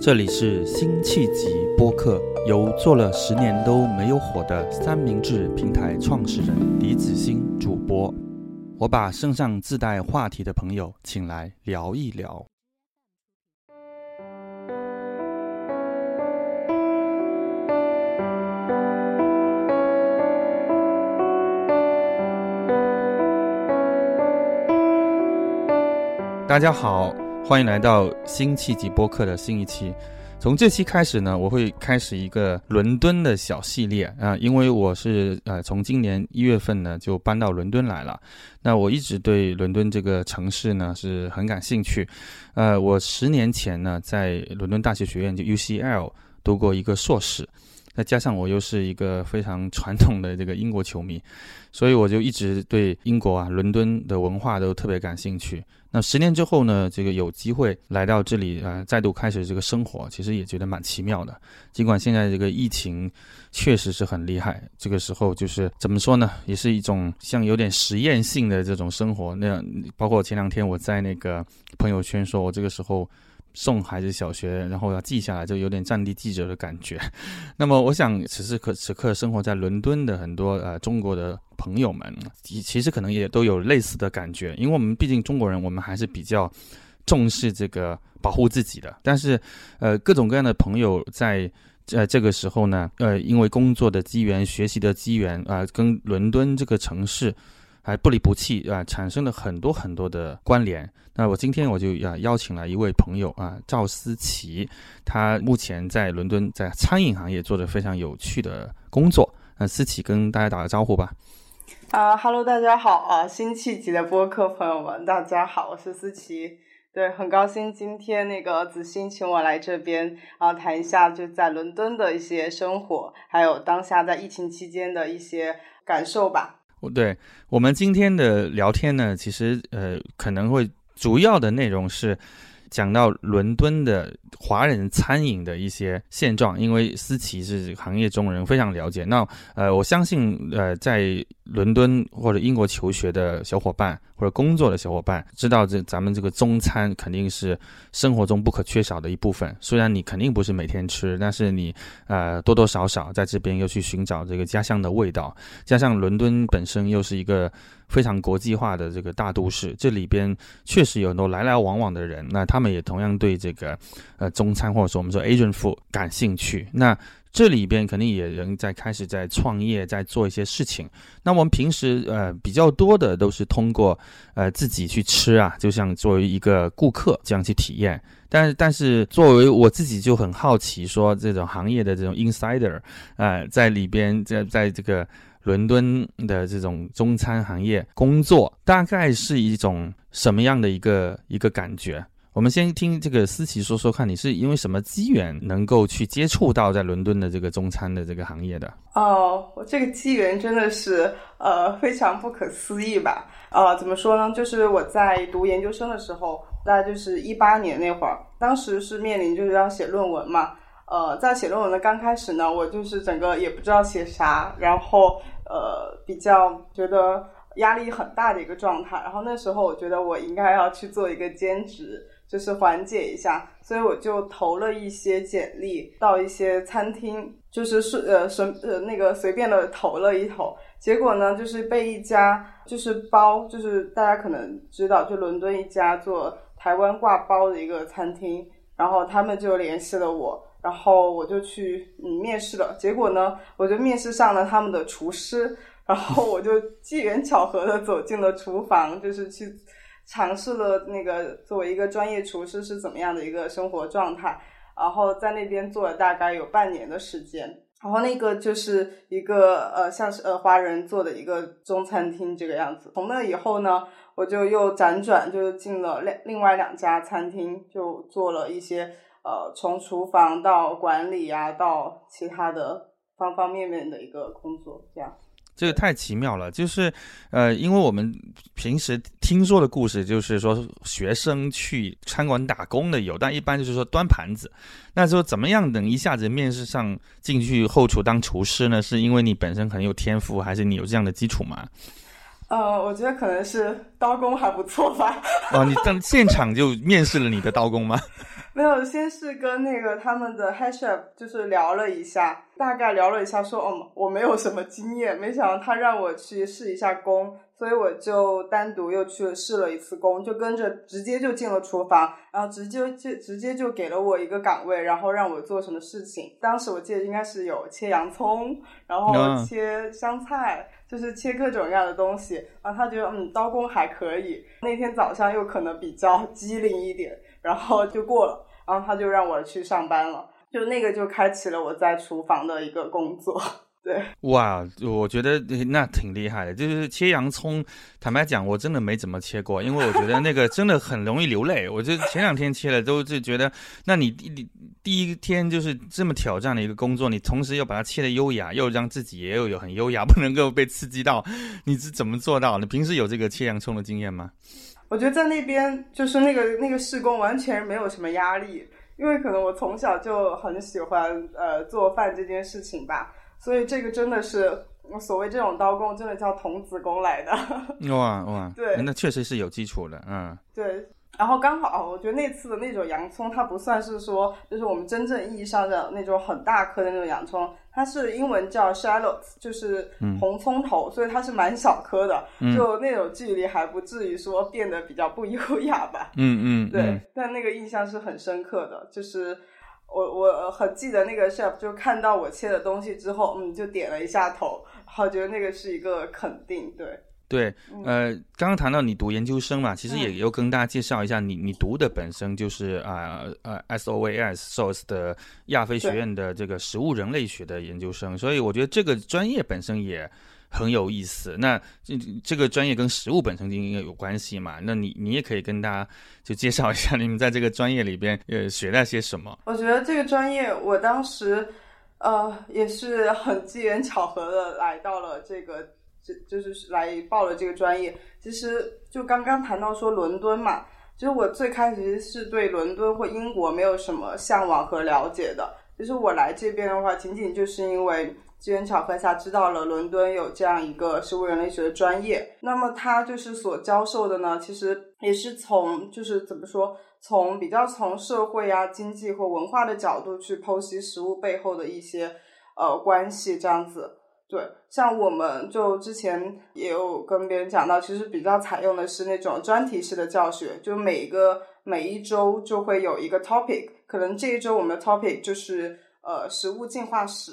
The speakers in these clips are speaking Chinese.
这里是辛弃疾播客，由做了十年都没有火的三明治平台创始人李子欣主播。我把身上自带话题的朋友请来聊一聊。大家好，欢迎来到辛弃疾播客的新一期。从这期开始呢，我会开始一个伦敦的小系列啊，因为我是呃从今年一月份呢就搬到伦敦来了。那我一直对伦敦这个城市呢是很感兴趣。呃，我十年前呢在伦敦大学学院就 UCL 读过一个硕士。再加上我又是一个非常传统的这个英国球迷，所以我就一直对英国啊、伦敦的文化都特别感兴趣。那十年之后呢，这个有机会来到这里啊，再度开始这个生活，其实也觉得蛮奇妙的。尽管现在这个疫情确实是很厉害，这个时候就是怎么说呢，也是一种像有点实验性的这种生活。那样，包括前两天我在那个朋友圈说，我这个时候。送孩子小学，然后要记下来，就有点战地记者的感觉。那么，我想此时此刻生活在伦敦的很多呃中国的朋友们，其实可能也都有类似的感觉，因为我们毕竟中国人，我们还是比较重视这个保护自己的。但是，呃，各种各样的朋友在呃这个时候呢，呃，因为工作的机缘、学习的机缘啊，跟伦敦这个城市。还不离不弃啊，产生了很多很多的关联。那我今天我就要邀请了一位朋友啊，赵思琪，他目前在伦敦在餐饮行业做的非常有趣的工作。那思琪跟大家打个招呼吧。啊哈喽，大家好啊，辛弃疾的播客朋友们，大家好，我是思琪。对，很高兴今天那个子欣请我来这边啊，谈一下就在伦敦的一些生活，还有当下在疫情期间的一些感受吧。对我们今天的聊天呢，其实呃可能会主要的内容是讲到伦敦的华人餐饮的一些现状，因为思琪是行业中人，非常了解。那呃我相信呃在伦敦或者英国求学的小伙伴。或者工作的小伙伴知道，这咱们这个中餐肯定是生活中不可缺少的一部分。虽然你肯定不是每天吃，但是你呃多多少少在这边又去寻找这个家乡的味道。加上伦敦本身又是一个非常国际化的这个大都市，这里边确实有很多来来往往的人，那他们也同样对这个呃中餐或者说我们说 Asian food 感兴趣。那这里边肯定也人在开始在创业，在做一些事情。那我们平时呃比较多的都是通过呃自己去吃啊，就像作为一个顾客这样去体验。但但是作为我自己就很好奇，说这种行业的这种 insider 啊，在里边在在这个伦敦的这种中餐行业工作，大概是一种什么样的一个一个感觉？我们先听这个思琪说说看，你是因为什么机缘能够去接触到在伦敦的这个中餐的这个行业的？哦，我这个机缘真的是呃非常不可思议吧？呃，怎么说呢？就是我在读研究生的时候，大概就是一八年那会儿，当时是面临就是要写论文嘛。呃，在写论文的刚开始呢，我就是整个也不知道写啥，然后呃比较觉得压力很大的一个状态。然后那时候我觉得我应该要去做一个兼职。就是缓解一下，所以我就投了一些简历到一些餐厅，就是是呃随呃那个随便的投了一投，结果呢就是被一家就是包，就是大家可能知道，就伦敦一家做台湾挂包的一个餐厅，然后他们就联系了我，然后我就去嗯面试了，结果呢我就面试上了他们的厨师，然后我就机缘巧合的走进了厨房，就是去。尝试了那个作为一个专业厨师是怎么样的一个生活状态，然后在那边做了大概有半年的时间，然后那个就是一个呃像是呃华人做的一个中餐厅这个样子。从那以后呢，我就又辗转就进了另另外两家餐厅，就做了一些呃从厨房到管理啊到其他的方方面面的一个工作这样。这个太奇妙了，就是，呃，因为我们平时听说的故事，就是说学生去餐馆打工的有，但一般就是说端盘子。那说怎么样能一下子面试上进去后厨当厨师呢？是因为你本身很有天赋，还是你有这样的基础吗？呃，我觉得可能是刀工还不错吧。哦，你当 现场就面试了你的刀工吗？没有，先是跟那个他们的 head chef 就是聊了一下，大概聊了一下，说哦，我没有什么经验，没想到他让我去试一下工，所以我就单独又去试了一次工，就跟着直接就进了厨房，然后直接就直接就给了我一个岗位，然后让我做什么事情。当时我记得应该是有切洋葱，然后切香菜，就是切各种各样的东西。然后他觉得嗯，刀工还可以。那天早上又可能比较机灵一点，然后就过了。然后他就让我去上班了，就那个就开启了我在厨房的一个工作。对，哇，我觉得那挺厉害的。就是切洋葱，坦白讲，我真的没怎么切过，因为我觉得那个真的很容易流泪。我就前两天切了，都就觉得，那你第第一天就是这么挑战的一个工作，你同时要把它切的优雅，又让自己也有有很优雅，不能够被刺激到，你是怎么做到？你平时有这个切洋葱的经验吗？我觉得在那边就是那个那个施工完全没有什么压力，因为可能我从小就很喜欢呃做饭这件事情吧，所以这个真的是所谓这种刀工真的叫童子功来的。哇哇，对，那确实是有基础的，嗯，对。然后刚好，我觉得那次的那种洋葱，它不算是说，就是我们真正意义上的那种很大颗的那种洋葱，它是英文叫 shallots，就是红葱头，所以它是蛮小颗的，就那种距离还不至于说变得比较不优雅吧。嗯 嗯，对，但那个印象是很深刻的，就是我我很记得那个 chef 就看到我切的东西之后，嗯，就点了一下头，好觉得那个是一个肯定，对。对，呃，刚刚谈到你读研究生嘛，其实也要跟大家介绍一下，你你读的本身就是啊呃 S O A S Source 的亚非学院的这个食物人类学的研究生，所以我觉得这个专业本身也很有意思。那这这个专业跟食物本身就应该有关系嘛？那你你也可以跟大家就介绍一下你们在这个专业里边呃学了些什么？我觉得这个专业我当时呃也是很机缘巧合的来到了这个。就是来报了这个专业，其实就刚刚谈到说伦敦嘛，其实我最开始是对伦敦或英国没有什么向往和了解的。其实我来这边的话，仅仅就是因为机缘巧合下知道了伦敦有这样一个食物人类学的专业。那么他就是所教授的呢，其实也是从就是怎么说，从比较从社会啊、经济或文化的角度去剖析食物背后的一些呃关系，这样子。对，像我们就之前也有跟别人讲到，其实比较采用的是那种专题式的教学，就每个每一周就会有一个 topic，可能这一周我们的 topic 就是呃食物进化史，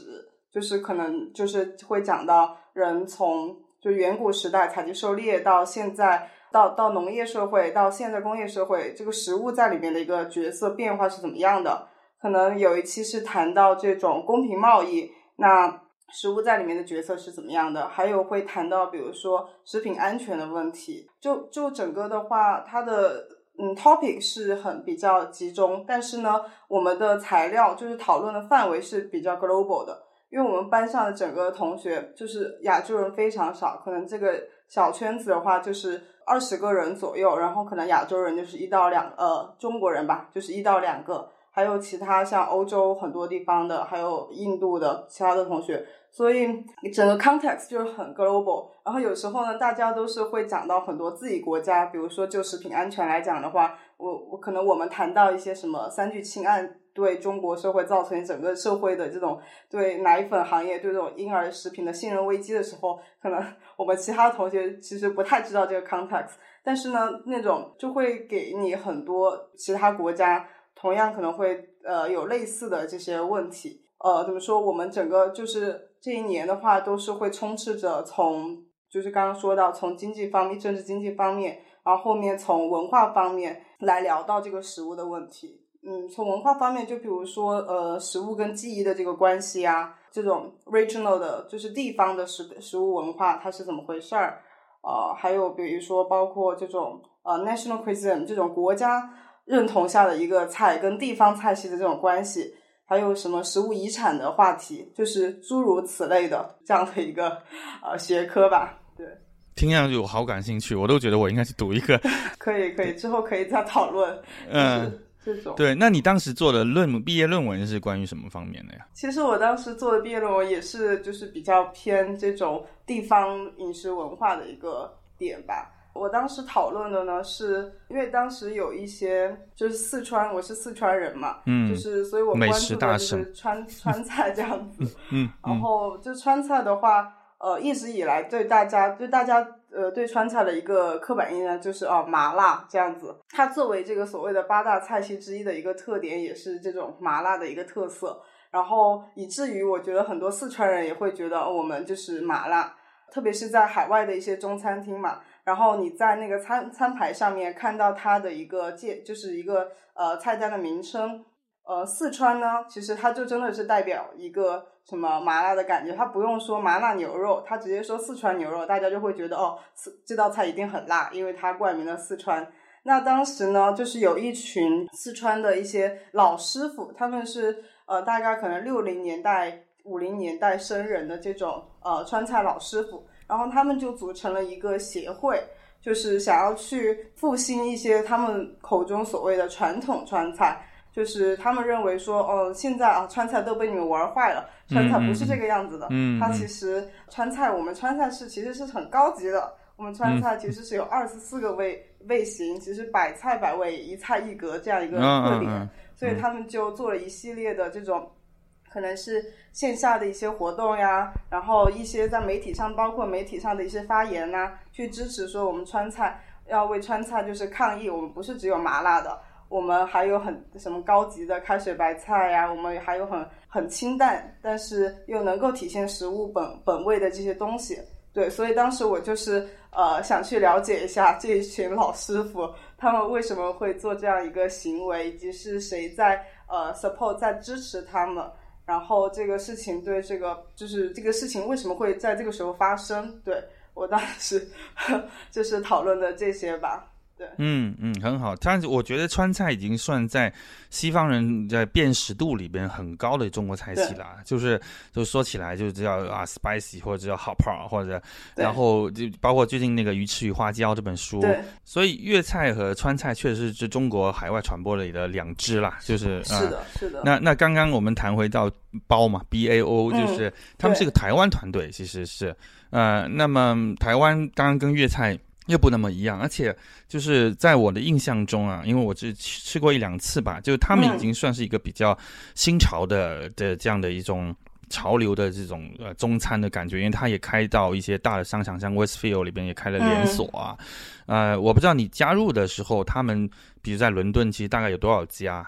就是可能就是会讲到人从就远古时代采集狩猎到现在到到农业社会到现在工业社会，这个食物在里面的一个角色变化是怎么样的？可能有一期是谈到这种公平贸易，那。食物在里面的角色是怎么样的？还有会谈到，比如说食品安全的问题。就就整个的话，它的嗯 topic 是很比较集中，但是呢，我们的材料就是讨论的范围是比较 global 的。因为我们班上的整个同学就是亚洲人非常少，可能这个小圈子的话就是二十个人左右，然后可能亚洲人就是一到两呃中国人吧，就是一到两个。还有其他像欧洲很多地方的，还有印度的其他的同学，所以整个 context 就是很 global。然后有时候呢，大家都是会讲到很多自己国家，比如说就食品安全来讲的话，我我可能我们谈到一些什么三聚氰胺对中国社会造成整个社会的这种对奶粉行业对这种婴儿食品的信任危机的时候，可能我们其他同学其实不太知道这个 context，但是呢，那种就会给你很多其他国家。同样可能会呃有类似的这些问题，呃怎么说？我们整个就是这一年的话，都是会充斥着从就是刚刚说到从经济方面、政治经济方面，然后后面从文化方面来聊到这个食物的问题。嗯，从文化方面，就比如说呃食物跟记忆的这个关系啊，这种 regional 的，就是地方的食食物文化它是怎么回事儿？呃，还有比如说包括这种呃 national cuisine 这种国家。认同下的一个菜跟地方菜系的这种关系，还有什么食物遗产的话题，就是诸如此类的这样的一个呃学科吧。对，听上去我好感兴趣，我都觉得我应该去读一个。可以可以，之后可以再讨论。嗯，这种对。那你当时做的论毕业论文是关于什么方面的呀？其实我当时做的毕业论文也是就是比较偏这种地方饮食文化的一个点吧。我当时讨论的呢，是因为当时有一些就是四川，我是四川人嘛，嗯，就是所以我关注的就是川川菜这样子，嗯，然后就川菜的话，呃，一直以来对大家对大家呃对川菜的一个刻板印象就是哦麻辣这样子，它作为这个所谓的八大菜系之一的一个特点，也是这种麻辣的一个特色，然后以至于我觉得很多四川人也会觉得我们就是麻辣，特别是在海外的一些中餐厅嘛。然后你在那个餐餐牌上面看到它的一个介，就是一个呃菜单的名称，呃，四川呢，其实它就真的是代表一个什么麻辣的感觉，它不用说麻辣牛肉，它直接说四川牛肉，大家就会觉得哦，这道菜一定很辣，因为它冠名了四川。那当时呢，就是有一群四川的一些老师傅，他们是呃大概可能六零年代、五零年代生人的这种呃川菜老师傅。然后他们就组成了一个协会，就是想要去复兴一些他们口中所谓的传统川菜，就是他们认为说，哦，现在啊，川菜都被你们玩坏了，川菜不是这个样子的。嗯，它其实川菜，我们川菜是其实是很高级的，我们川菜其实是有二十四个味味型，其实百菜百味，一菜一格这样一个特点，所以他们就做了一系列的这种。可能是线下的一些活动呀，然后一些在媒体上，包括媒体上的一些发言呐，去支持说我们川菜要为川菜就是抗议，我们不是只有麻辣的，我们还有很什么高级的开水白菜呀，我们还有很很清淡，但是又能够体现食物本本味的这些东西。对，所以当时我就是呃想去了解一下这一群老师傅他们为什么会做这样一个行为，以及是谁在呃 support 在支持他们。然后这个事情对这个就是这个事情为什么会在这个时候发生？对我当时 就是讨论的这些吧。对，嗯嗯，很好。但是我觉得川菜已经算在西方人在辨识度里边很高的中国菜系了。就是，就说起来就叫啊，spicy 或者叫 hot pot 或者，然后就包括最近那个《鱼翅与花椒》这本书。所以粤菜和川菜确实是中国海外传播里的两支啦。就是 是的，是的。那那刚刚我们谈回到包嘛，B A O，就是他们是个台湾团队，其实是呃，那么台湾刚刚跟粤菜。又不那么一样，而且就是在我的印象中啊，因为我只吃过一两次吧，就他们已经算是一个比较新潮的的这样的一种潮流的这种呃中餐的感觉，因为它也开到一些大的商场，像 Westfield 里边也开了连锁啊。呃，我不知道你加入的时候，他们比如在伦敦，其实大概有多少家？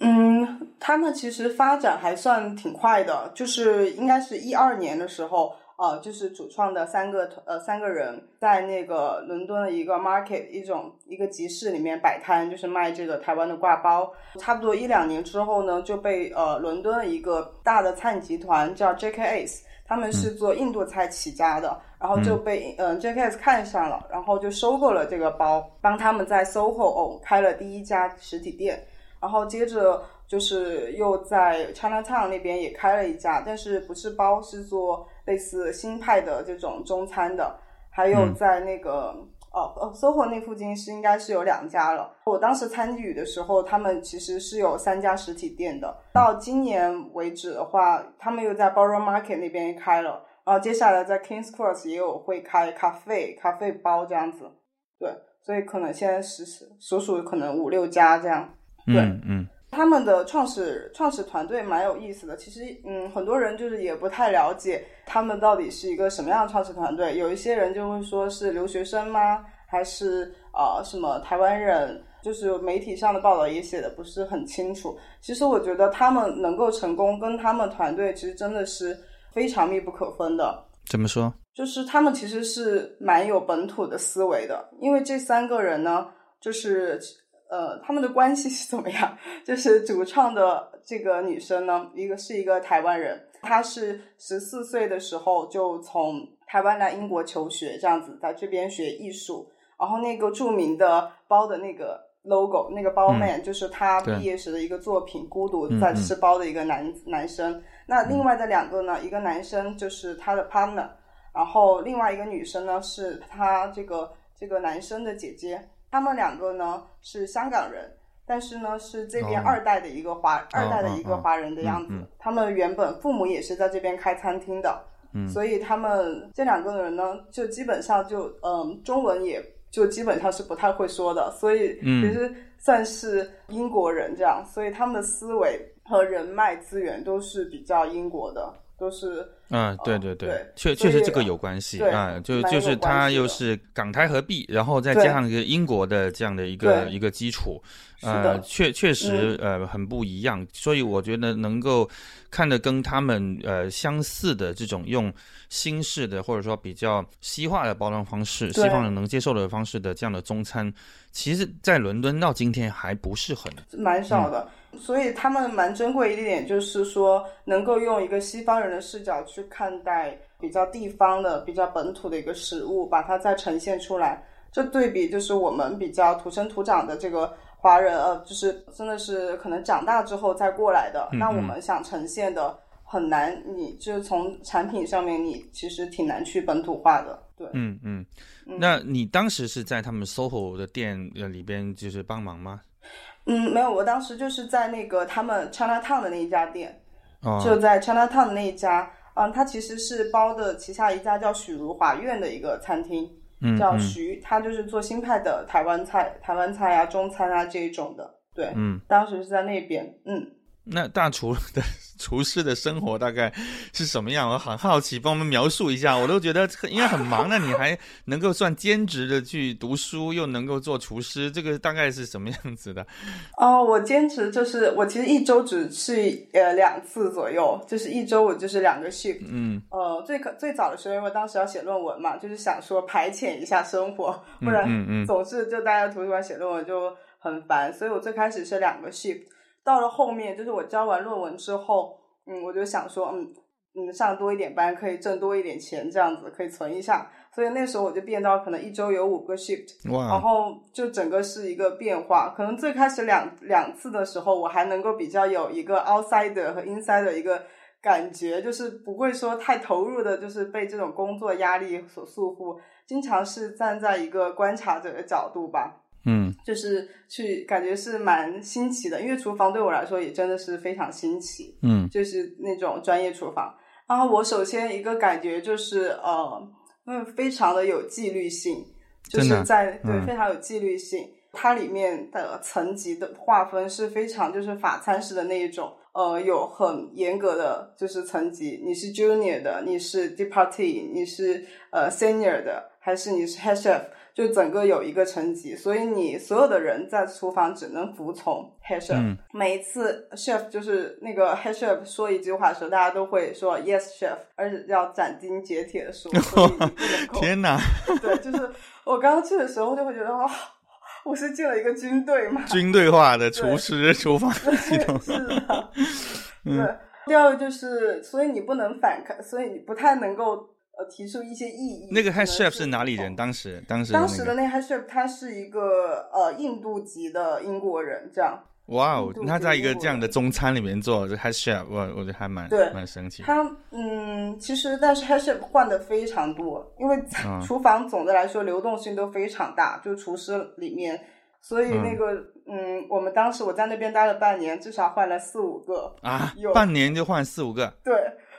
嗯，他们其实发展还算挺快的，就是应该是一二年的时候。呃，就是主创的三个呃三个人在那个伦敦的一个 market 一种一个集市里面摆摊，就是卖这个台湾的挂包。差不多一两年之后呢，就被呃伦敦的一个大的餐饮集团叫 JKS，他们是做印度菜起家的，然后就被嗯 JKS 看上了，然后就收购了这个包，帮他们在 SOHO 哦开了第一家实体店，然后接着就是又在 Chinatown 那边也开了一家，但是不是包，是做。类似新派的这种中餐的，还有在那个哦哦，SOHO 那附近是应该是有两家了。我当时参与的时候，他们其实是有三家实体店的。到今年为止的话，他们又在 Borough Market 那边开了，然后接下来在 Kings Cross 也有会开咖啡咖啡包这样子。对，所以可能现在是数数可能五六家这样。对，嗯。他们的创始创始团队蛮有意思的，其实嗯，很多人就是也不太了解他们到底是一个什么样的创始团队。有一些人就会说是留学生吗？还是啊什么台湾人？就是媒体上的报道也写的不是很清楚。其实我觉得他们能够成功，跟他们团队其实真的是非常密不可分的。怎么说？就是他们其实是蛮有本土的思维的，因为这三个人呢，就是。呃，他们的关系是怎么样？就是主唱的这个女生呢，一个是一个台湾人，她是十四岁的时候就从台湾来英国求学，这样子在这边学艺术。然后那个著名的包的那个 logo，那个包 man 就是他毕业时的一个作品，孤独在吃包的一个男男生。那另外的两个呢，一个男生就是他的 partner，然后另外一个女生呢是他这个这个男生的姐姐。他们两个呢是香港人，但是呢是这边二代的一个华二代的一个华人的样子。他们原本父母也是在这边开餐厅的，所以他们这两个人呢就基本上就嗯中文也就基本上是不太会说的，所以其实算是英国人这样，所以他们的思维和人脉资源都是比较英国的，都是。嗯，对对对，确确实这个有关系啊，就就是它又是港台合璧，然后再加上一个英国的这样的一个一个基础，呃，确确实呃很不一样，所以我觉得能够看的跟他们呃相似的这种用新式的或者说比较西化的包装方式，西方人能接受的方式的这样的中餐，其实，在伦敦到今天还不是很蛮少的。所以他们蛮珍贵一点，就是说能够用一个西方人的视角去看待比较地方的、比较本土的一个食物，把它再呈现出来。这对比就是我们比较土生土长的这个华人，呃，就是真的是可能长大之后再过来的。那我们想呈现的很难，你就是从产品上面，你其实挺难去本土化的。对，嗯嗯。那你当时是在他们 SOHO 的店里边就是帮忙吗？嗯，没有，我当时就是在那个他们 China Town 的那一家店，就在 China Town 的那一家，嗯，它其实是包的旗下一家叫许如华苑的一个餐厅，叫徐，他就是做新派的台湾菜、台湾菜啊、中餐啊这一种的，对，嗯，当时是在那边，嗯。那大厨的厨师的生活大概是什么样？我很好奇，帮我们描述一下。我都觉得应该很忙那，你还能够算兼职的去读书，又能够做厨师，这个大概是什么样子的？哦，我兼职就是我其实一周只去呃两次左右，就是一周我就是两个 shift。嗯，呃，最可最早的时候，因为当时要写论文嘛，就是想说排遣一下生活，不然总是就待在图书馆写论文就很烦，所以我最开始是两个 shift。到了后面，就是我交完论文之后，嗯，我就想说，嗯嗯，上多一点班可以挣多一点钱，这样子可以存一下。所以那时候我就变到可能一周有五个 shift，然后就整个是一个变化。可能最开始两两次的时候，我还能够比较有一个 outsider 和 inside 的一个感觉，就是不会说太投入的，就是被这种工作压力所束缚，经常是站在一个观察者的角度吧。嗯，就是去感觉是蛮新奇的，因为厨房对我来说也真的是非常新奇。嗯，就是那种专业厨房。然后我首先一个感觉就是呃，嗯，非常的有纪律性，就是在对非常有纪律性。它里面的层级的划分是非常就是法餐式的那一种，呃，有很严格的就是层级，你是 junior 的，你是 departee，你是呃 senior 的，还是你是 head chef。就整个有一个层级，所以你所有的人在厨房只能服从 head chef。每一次 chef 就是那个 head chef 说一句话的时候，大家都会说 yes chef，而且要斩钉截铁的说。天哪！对，就是我刚刚去的时候就会觉得，哇，我是进了一个军队嘛。军队化的厨师厨房系统。是的。对。第二个就是，所以你不能反抗，所以你不太能够。呃，提出一些异议。那个 head chef 是哪里人？当时，当时，当时的那 head chef 他是一个呃印度籍的英国人，这样。哇哦，他在一个这样的中餐里面做这 head chef，我我觉得还蛮对，蛮神奇。他嗯，其实但是 head chef 换的非常多，因为厨房总的来说流动性都非常大，就厨师里面，所以那个嗯，我们当时我在那边待了半年，至少换了四五个啊，半年就换四五个。对，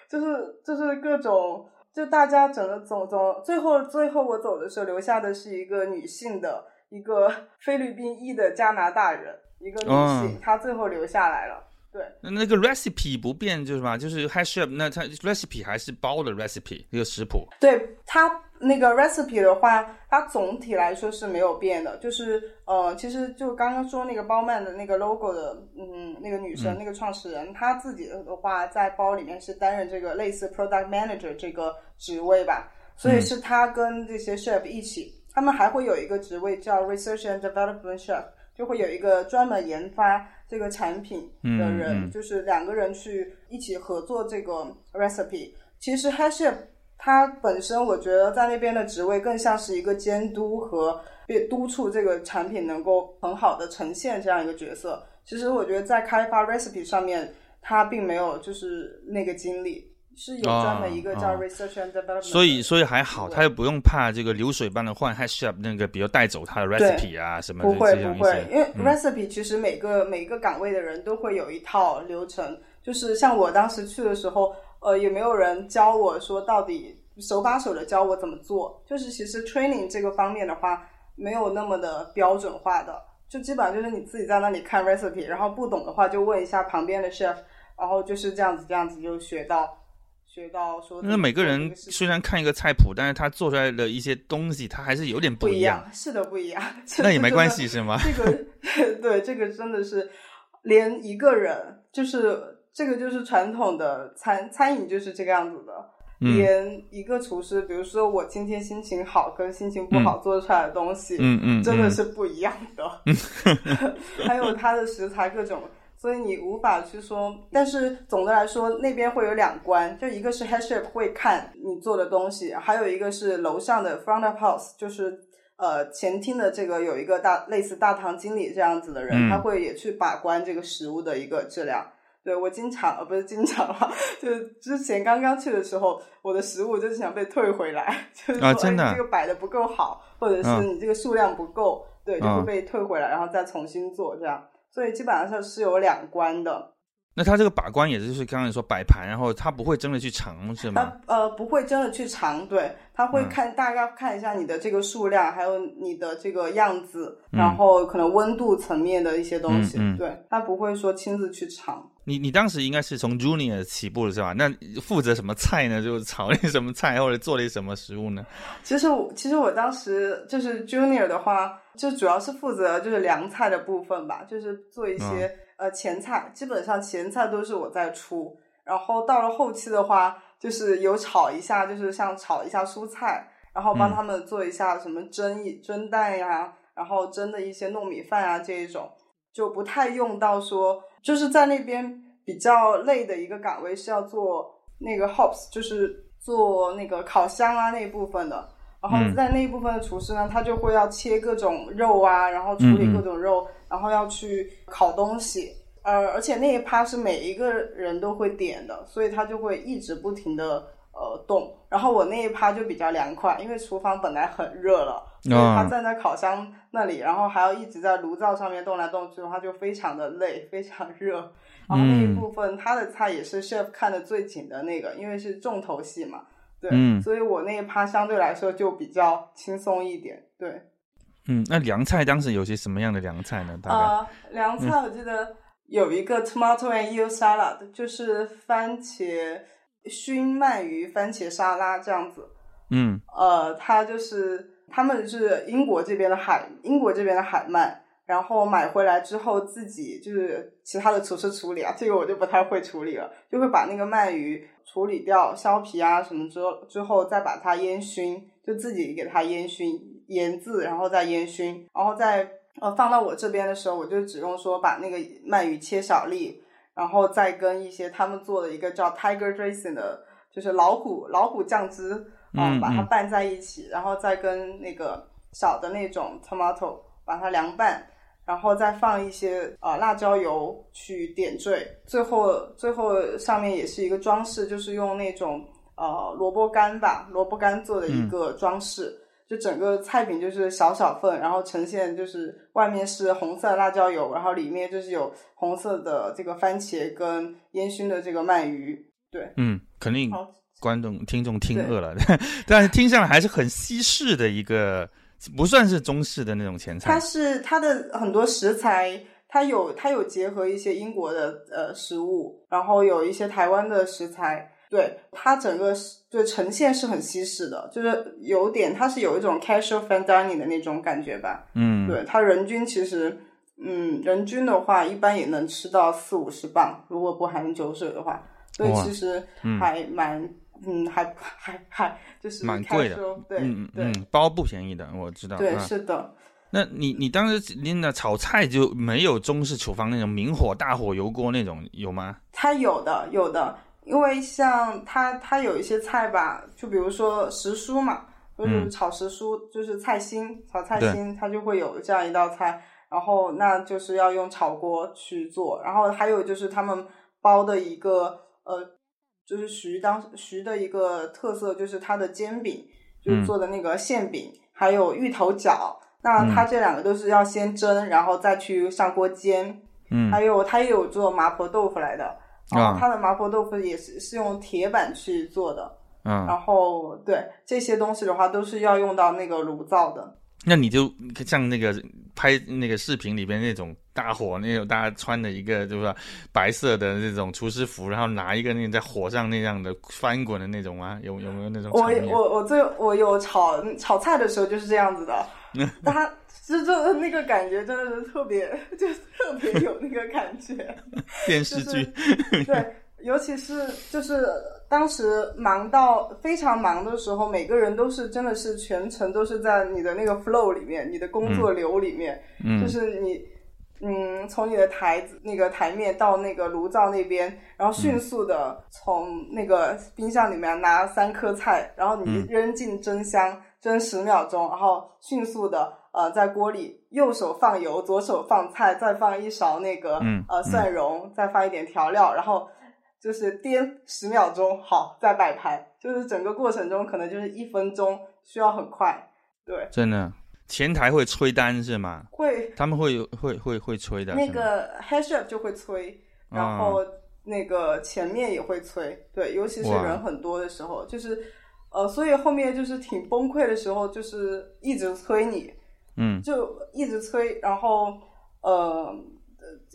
就是就是各种。就大家整个走走，最后最后我走的时候，留下的是一个女性的一个 菲律宾裔的加拿大人，一个女性，她最后留下来了。对，那那个 recipe 不变就是嘛？就是 h a s h chef，那它 recipe 还是包的 recipe 一个食谱。对它。那个 recipe 的话，它总体来说是没有变的，就是呃，其实就刚刚说那个包曼的那个 logo 的，嗯，那个女生，那个创始人，她自己的话在包里面是担任这个类似 product manager 这个职位吧，所以是她跟这些 chef 一起，他们还会有一个职位叫 research and development chef，就会有一个专门研发这个产品的人，就是两个人去一起合作这个 recipe。其实 head chef。他本身，我觉得在那边的职位更像是一个监督和督促这个产品能够很好的呈现这样一个角色。其实我觉得在开发 recipe 上面，他并没有就是那个经历，是有专门一个叫 research and development。所以，所以还好，他又不用怕这个流水般的换 head chef 那个，比如带走他的 recipe 啊什么不会不会，因为 recipe 其实每个每个岗位的人都会有一套流程，就是像我当时去的时候。呃，也没有人教我说到底手把手的教我怎么做。就是其实 training 这个方面的话，没有那么的标准化的，就基本上就是你自己在那里看 recipe，然后不懂的话就问一下旁边的 chef，然后就是这样子这样子就学到学到说。那每个人虽然看一个菜谱，但是他做出来的一些东西，他还是有点不一样。是的，不一样。那也没关系是吗？这个 对，这个真的是连一个人，就是这个就是传统的餐餐饮就是这个样子的。连一个厨师，比如说我今天心情好跟心情不好做出来的东西，嗯嗯，真的是不一样的。还有它的食材各种，所以你无法去说。但是总的来说，那边会有两关，就一个是 head chef 会看你做的东西，还有一个是楼上的 front of house，就是呃前厅的这个有一个大类似大堂经理这样子的人，他会也去把关这个食物的一个质量。对我经常呃不是经常了，就是之前刚刚去的时候，我的食物就是想被退回来，就是说真的这个摆的不够好，或者是你这个数量不够，对，就会被退回来，然后再重新做这样。所以基本上是有两关的。那他这个把关也就是刚才说摆盘，然后他不会真的去尝是吗？呃，不会真的去尝，对他会看大概看一下你的这个数量，还有你的这个样子，然后可能温度层面的一些东西，对他不会说亲自去尝。你你当时应该是从 junior 起步的是吧？那负责什么菜呢？就炒了什么菜，或者做了什么食物呢？其实我其实我当时就是 junior 的话，就主要是负责就是凉菜的部分吧，就是做一些呃前菜，基本上前菜都是我在出。然后到了后期的话，就是有炒一下，就是像炒一下蔬菜，然后帮他们做一下什么蒸一蒸蛋呀，然后蒸的一些糯米饭啊这一种，就不太用到说。就是在那边比较累的一个岗位是要做那个 hops，就是做那个烤箱啊那一部分的。然后在那一部分的厨师呢，他就会要切各种肉啊，然后处理各种肉，然后要去烤东西。呃，而且那一趴是每一个人都会点的，所以他就会一直不停的。呃，动，然后我那一趴就比较凉快，因为厨房本来很热了，所以他站在烤箱那里，然后还要一直在炉灶上面动来动去的话，就非常的累，非常热。然后那一部分他的菜也是 chef 看的最紧的那个，因为是重头戏嘛，对，所以我那一趴相对来说就比较轻松一点，对。嗯，那凉菜当时有些什么样的凉菜呢？啊，凉菜我记得有一个 tomato and eel salad，就是番茄。熏鳗鱼番茄沙拉这样子，嗯，呃，它就是他们是英国这边的海，英国这边的海鳗，然后买回来之后自己就是其他的厨师处理啊，这个我就不太会处理了，就会把那个鳗鱼处理掉，削皮啊什么之后之后再把它烟熏，就自己给它烟熏腌制，然后再烟熏，然后再呃放到我这边的时候，我就只用说把那个鳗鱼切小粒。然后再跟一些他们做的一个叫 Tiger Dressing 的，就是老虎老虎酱汁啊，把它拌在一起，然后再跟那个小的那种 tomato 把它凉拌，然后再放一些呃辣椒油去点缀，最后最后上面也是一个装饰，就是用那种呃萝卜干吧，萝卜干做的一个装饰。就整个菜品就是小小份，然后呈现就是外面是红色辣椒油，然后里面就是有红色的这个番茄跟烟熏的这个鳗鱼。对，嗯，肯定 观众听众听饿了，但是听上来还是很西式的一个，不算是中式的那种前菜。它是它的很多食材，它有它有结合一些英国的呃食物，然后有一些台湾的食材。对它整个就呈现是很西式的，就是有点它是有一种 casual fine dining 的那种感觉吧。嗯，对它人均其实，嗯，人均的话一般也能吃到四五十磅，如果不含酒水的话，所以其实还蛮，嗯，还 还还就是蛮贵的。对，嗯嗯，包不便宜的，我知道。对，是的。那你你当时拎的炒菜就没有中式厨房那种明火大火油锅那种有吗？它有的，有的。因为像它，它有一些菜吧，就比如说时蔬嘛，就是炒时蔬，就是菜心，炒菜心，它就会有这样一道菜。然后那就是要用炒锅去做。然后还有就是他们包的一个呃，就是徐当徐的一个特色，就是它的煎饼，就是做的那个馅饼，还有芋头饺。那它这两个都是要先蒸，然后再去上锅煎。嗯，还有它也有做麻婆豆腐来的。啊，它的麻婆豆腐也是是用铁板去做的，嗯，然后对这些东西的话，都是要用到那个炉灶的。那你就像那个拍那个视频里边那种大火那种，大家穿的一个就是吧白色的那种厨师服，然后拿一个那个在火上那样的翻滚的那种啊，有有没有那种我场面？我我最我有炒炒菜的时候就是这样子的，他就就那个感觉真的是特别，就特别有那个感觉。电视剧，对，尤其是就是当时忙到非常忙的时候，每个人都是真的是全程都是在你的那个 flow 里面，你的工作流里面，嗯就是你。嗯，从你的台子那个台面到那个炉灶那边，然后迅速的从那个冰箱里面拿三颗菜，然后你扔进蒸箱，蒸十秒钟，然后迅速的呃在锅里右手放油，左手放菜，再放一勺那个嗯呃蒜蓉，再放一点调料，然后就是颠十秒钟，好再摆盘，就是整个过程中可能就是一分钟，需要很快，对，真的前台会催单是吗？会他们会有会会会催的，那个？head chef 就会催，然后那个前面也会催，对，尤其是人很多的时候，就是呃，所以后面就是挺崩溃的时候，就是一直催你，嗯就一直催，然后呃，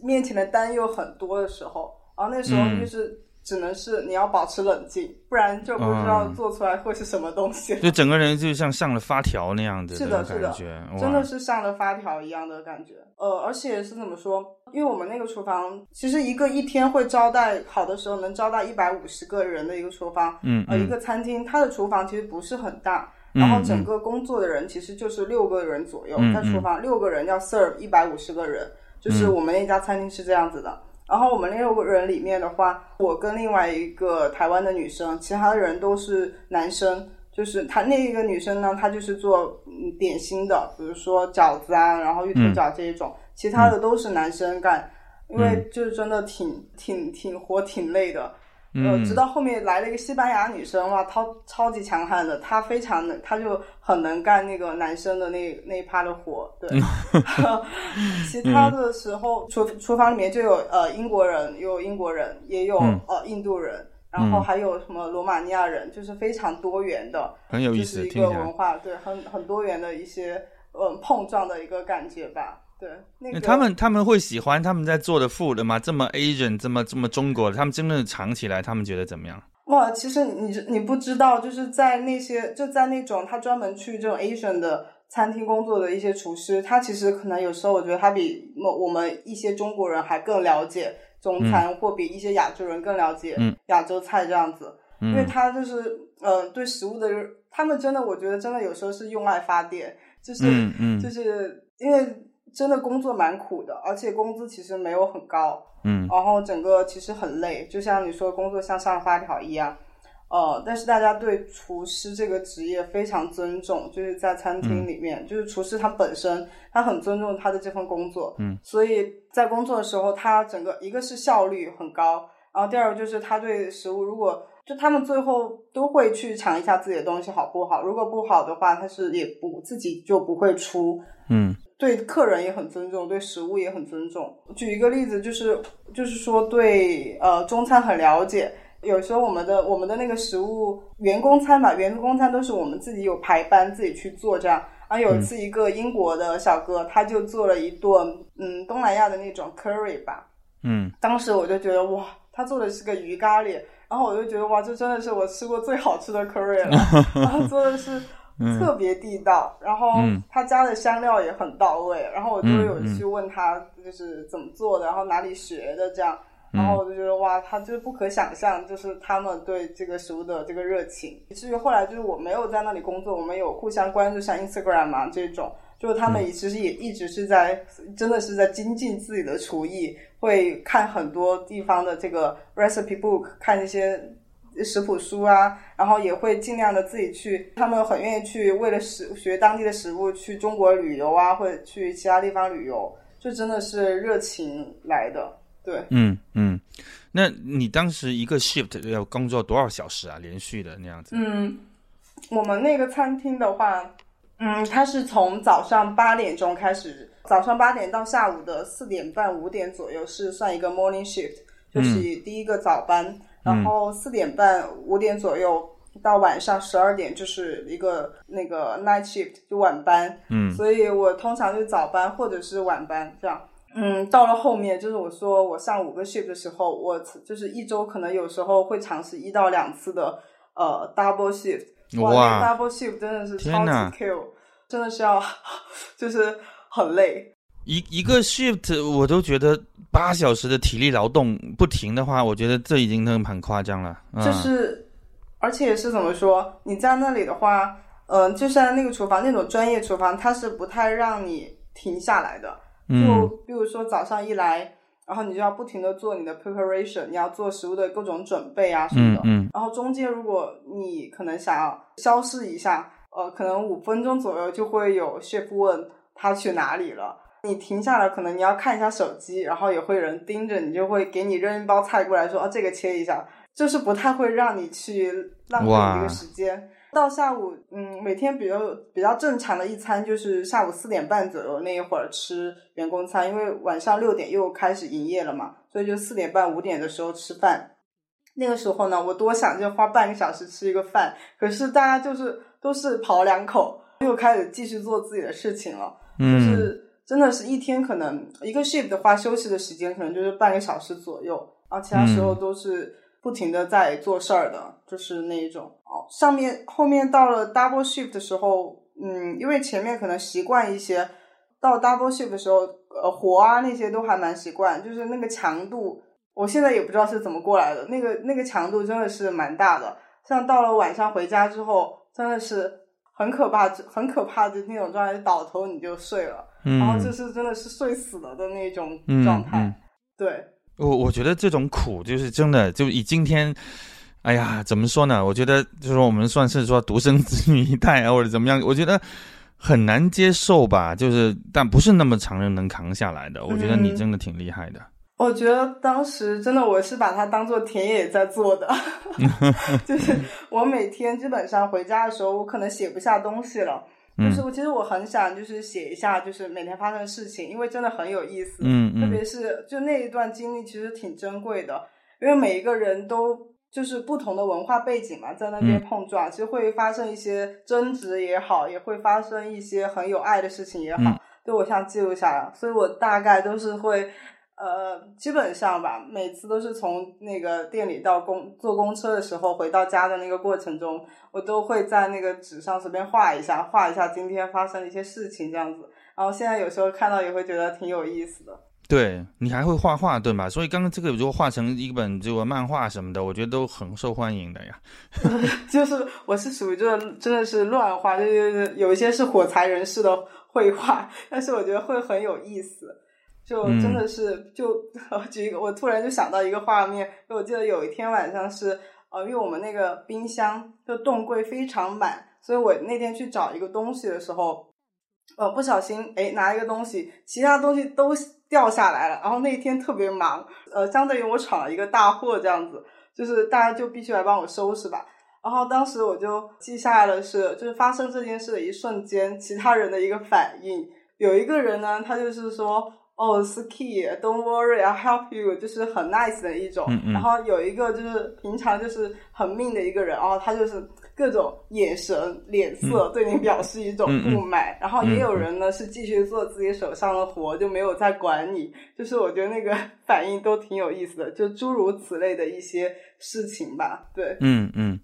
面前的单又很多的时候，然后那时候嗯就是只能是你要保持冷静，不然就不知道嗯做出来会是什么东西。就整个人就像上了发条那样子是的是的真的是上了发条一样的感觉。呃，而且是怎么说？因为我们那个厨房，其实一个一天会招待，好的时候能招待一百五十个人的一个厨房，呃，嗯呃一个餐厅，它的厨房其实不是很大，嗯然后整个工作的人其实就是六个人左右，嗯在厨房六个人要 serve 一百五十个人，就是我们那家餐厅是这样子的。然后我们那六个人里面的话，我跟另外一个台湾的女生，其他的人都是男生。就是她那一个女生呢，她就是做嗯点心的，比如说饺子啊，然后芋头饺这一种，其他的都是男生干，因为就是真的挺挺挺活挺累的。呃，直到后面来了一个西班牙女生，哇，超超级强悍的，她非常能，她就很能干那个男生的那那一趴的活，对。其他的时候，厨厨房里面就有呃英国人，有英国人，也有、呃印度人，然后还有什么罗马尼亚人，就是非常多元的，很有意思，就是一。个文化，对，很很多元的一些嗯碰撞的一个感觉吧，对。那个他们他们会喜欢他们在做的 food 吗？这么 Asian，这么这么中国的，他们真的尝起来，他们觉得怎么样？哇，其实你你不知道，就是在那些就在那种他专门去这种 Asian 的餐厅工作的一些厨师，他其实可能有时候我觉得他比我我们一些中国人还更了解中餐，或比一些亚洲人更了解嗯亚洲菜这样子，因为嗯他就是呃对食物的，他们真的我觉得真的有时候是用爱发电，就是、嗯嗯就是因为真的工作蛮苦的，而且工资其实没有很高，嗯。然后整个其实很累，就像你说工作像上发条一样，呃，但是大家对厨师这个职业非常尊重，就是在餐厅里面，就是厨师他本身他很尊重他的这份工作，嗯，所以在工作的时候，他整个一个是效率很高，然后第二个就是他对食物如果。就他们最后都会去尝一下自己的东西好不好，如果不好的话，他是也不自己就不会出，嗯对客人也很尊重，对食物也很尊重。举一个例子，就是就是说对呃中餐很了解，有时候我们的我们的那个食物员工餐嘛，员工餐都是我们自己有排班自己去做这样。然后有一次一个英国的小哥，他就做了一顿嗯东南亚的那种 curry 吧，嗯。当时我就觉得哇，他做的是个鱼咖喱，然后我就觉得哇，这真的是我吃过最好吃的 curry 了，然后做的是特别地道，然后嗯他加的香料也很到位，然后我就有去问他就是怎么做的，然后哪里学的这样。然嗯后我就觉得哇，他就是不可想象，就是他们对这个食物的这个热情。以至于后来就是我没有在那里工作，我们有互相关注，像 Instagram 嘛这种，就是他嗯们也其实也一直是在真的是在精进自己的厨艺，会看很多地方的这个 recipe book，看一些食谱书啊，然后也会尽量的自己去，他们很愿意去为了食学当地的食物去中国旅游啊，或者去其他地方旅游，就真的是热情来的。对，嗯嗯，那你当时一个 shift 要工作多少小时啊？连续的那样子？嗯，我们那个餐厅的话，嗯，它是从早上八点钟开始，早上八点到下午的四点半五点左右是算一个 morning shift，就是第一个早班，然后四点半五点左右到晚上十二点就是一个那个 night shift 就晚班，嗯所以我通常就早班或者是晚班这样。嗯，到了后面就是我说我上五个 shift 的时候，我就是一周可能有时候会尝试一到两次的呃 double shift。哇，double shift 真的是超级 kill，真的是要 就是很累。一一个 shift 我都觉得八小时的体力劳动不停的话，我觉得这已经很很夸张了。嗯、就是，而且是怎么说？你在那里的话，嗯、就像那个厨房那种专业厨房，它是不太让你停下来的。就嗯比如说早上一来，然后你就要不停的做你的 preparation，你要做食物的各种准备啊什么的。嗯嗯然后中间如果你可能想要消失一下，呃，可能五分钟左右就会有 shift 问他去哪里了。你停下来，可能你要看一下手机，然后也会有人盯着你，就会给你扔一包菜过来说，啊，这个切一下，就是不太会让你去浪费哇你这个时间。到下午，嗯，每天比较比较正常的一餐就是下午四点半左右那一会儿吃员工餐，因为晚上六点又开始营业了嘛，所以就四点半五点的时候吃饭。那个时候呢，我多想就花半个小时吃一个饭，可是大家就是都是跑两口，又开始继续做自己的事情了，就嗯是真的是一天可能一个 shift 的话，休息的时间可能就是半个小时左右，然后其他时候都是不停的在做事儿的，就是那一种。哦，上面后面到了 double shift 的时候，嗯，因为前面可能习惯一些，到 double shift 的时候，呃，活啊那些都还蛮习惯，就是那个强度，我现在也不知道是怎么过来的，那个那个强度真的是蛮大的。像到了晚上回家之后，真的是很可怕，很可怕的那种状态，倒头你就睡了，然后嗯就是真的是睡死了的那种嗯状态。嗯对，我我觉得这种苦就是真的，就以今天，哎呀，怎么说呢？我觉得就是说我们算是说独生子女一代啊，或者怎么样，我觉得很难接受吧。就是，但不是那么常人能扛下来的。我觉得你嗯真的挺厉害的。我觉得当时真的我是把它当做田野在做的，就是我每天基本上回家的时候，我可能写不下东西了。就嗯是我其实我很想就是写一下，就是每天发生的事情，因为真的很有意思。嗯嗯特别是就那一段经历，其实挺珍贵的，因为每一个人都就是不同的文化背景嘛，在那边嗯碰撞，其实会发生一些争执也好，也会发生一些很有爱的事情也好，嗯对我想记录下来，所以我大概都是会。呃，基本上吧，每次都是从那个店里到公坐公车的时候回到家的那个过程中，我都会在那个纸上随便画一下，画一下今天发生的一些事情这样子。然后现在有时候看到也会觉得挺有意思的。对你还会画画对吧？所以刚刚这个如果画成一本这个漫画什么的，我觉得都很受欢迎的呀。就是我是属于这种真的是乱画，就是有一些是火柴人式的绘画，但是我觉得会很有意思。就真的是，就我 举一个，我突然就想到一个画面，就我记得有一天晚上是，呃，因为我们那个冰箱就冻柜非常满，所以我那天去找一个东西的时候，呃，不小心哎拿一个东西，其他东西都掉下来了，然后那一天特别忙，呃，相当于我闯了一个大祸这样子，就是大家就必须来帮我收拾吧。然后当时我就记下来的是，就是发生这件事的一瞬间，其他人的一个反应。有一个人呢，他就是说。哦、oh,，ski，don't worry，I help you，就是很 nice 的一种。嗯嗯然后有一个就是平常就是很命的一个人，然后他就是各种眼神、脸色对你表示一种不满。然后也有人呢是继续做自己手上的活，就没有再管你。就是我觉得那个 反应都挺有意思的，就诸如此类的一些事情吧。对，嗯嗯，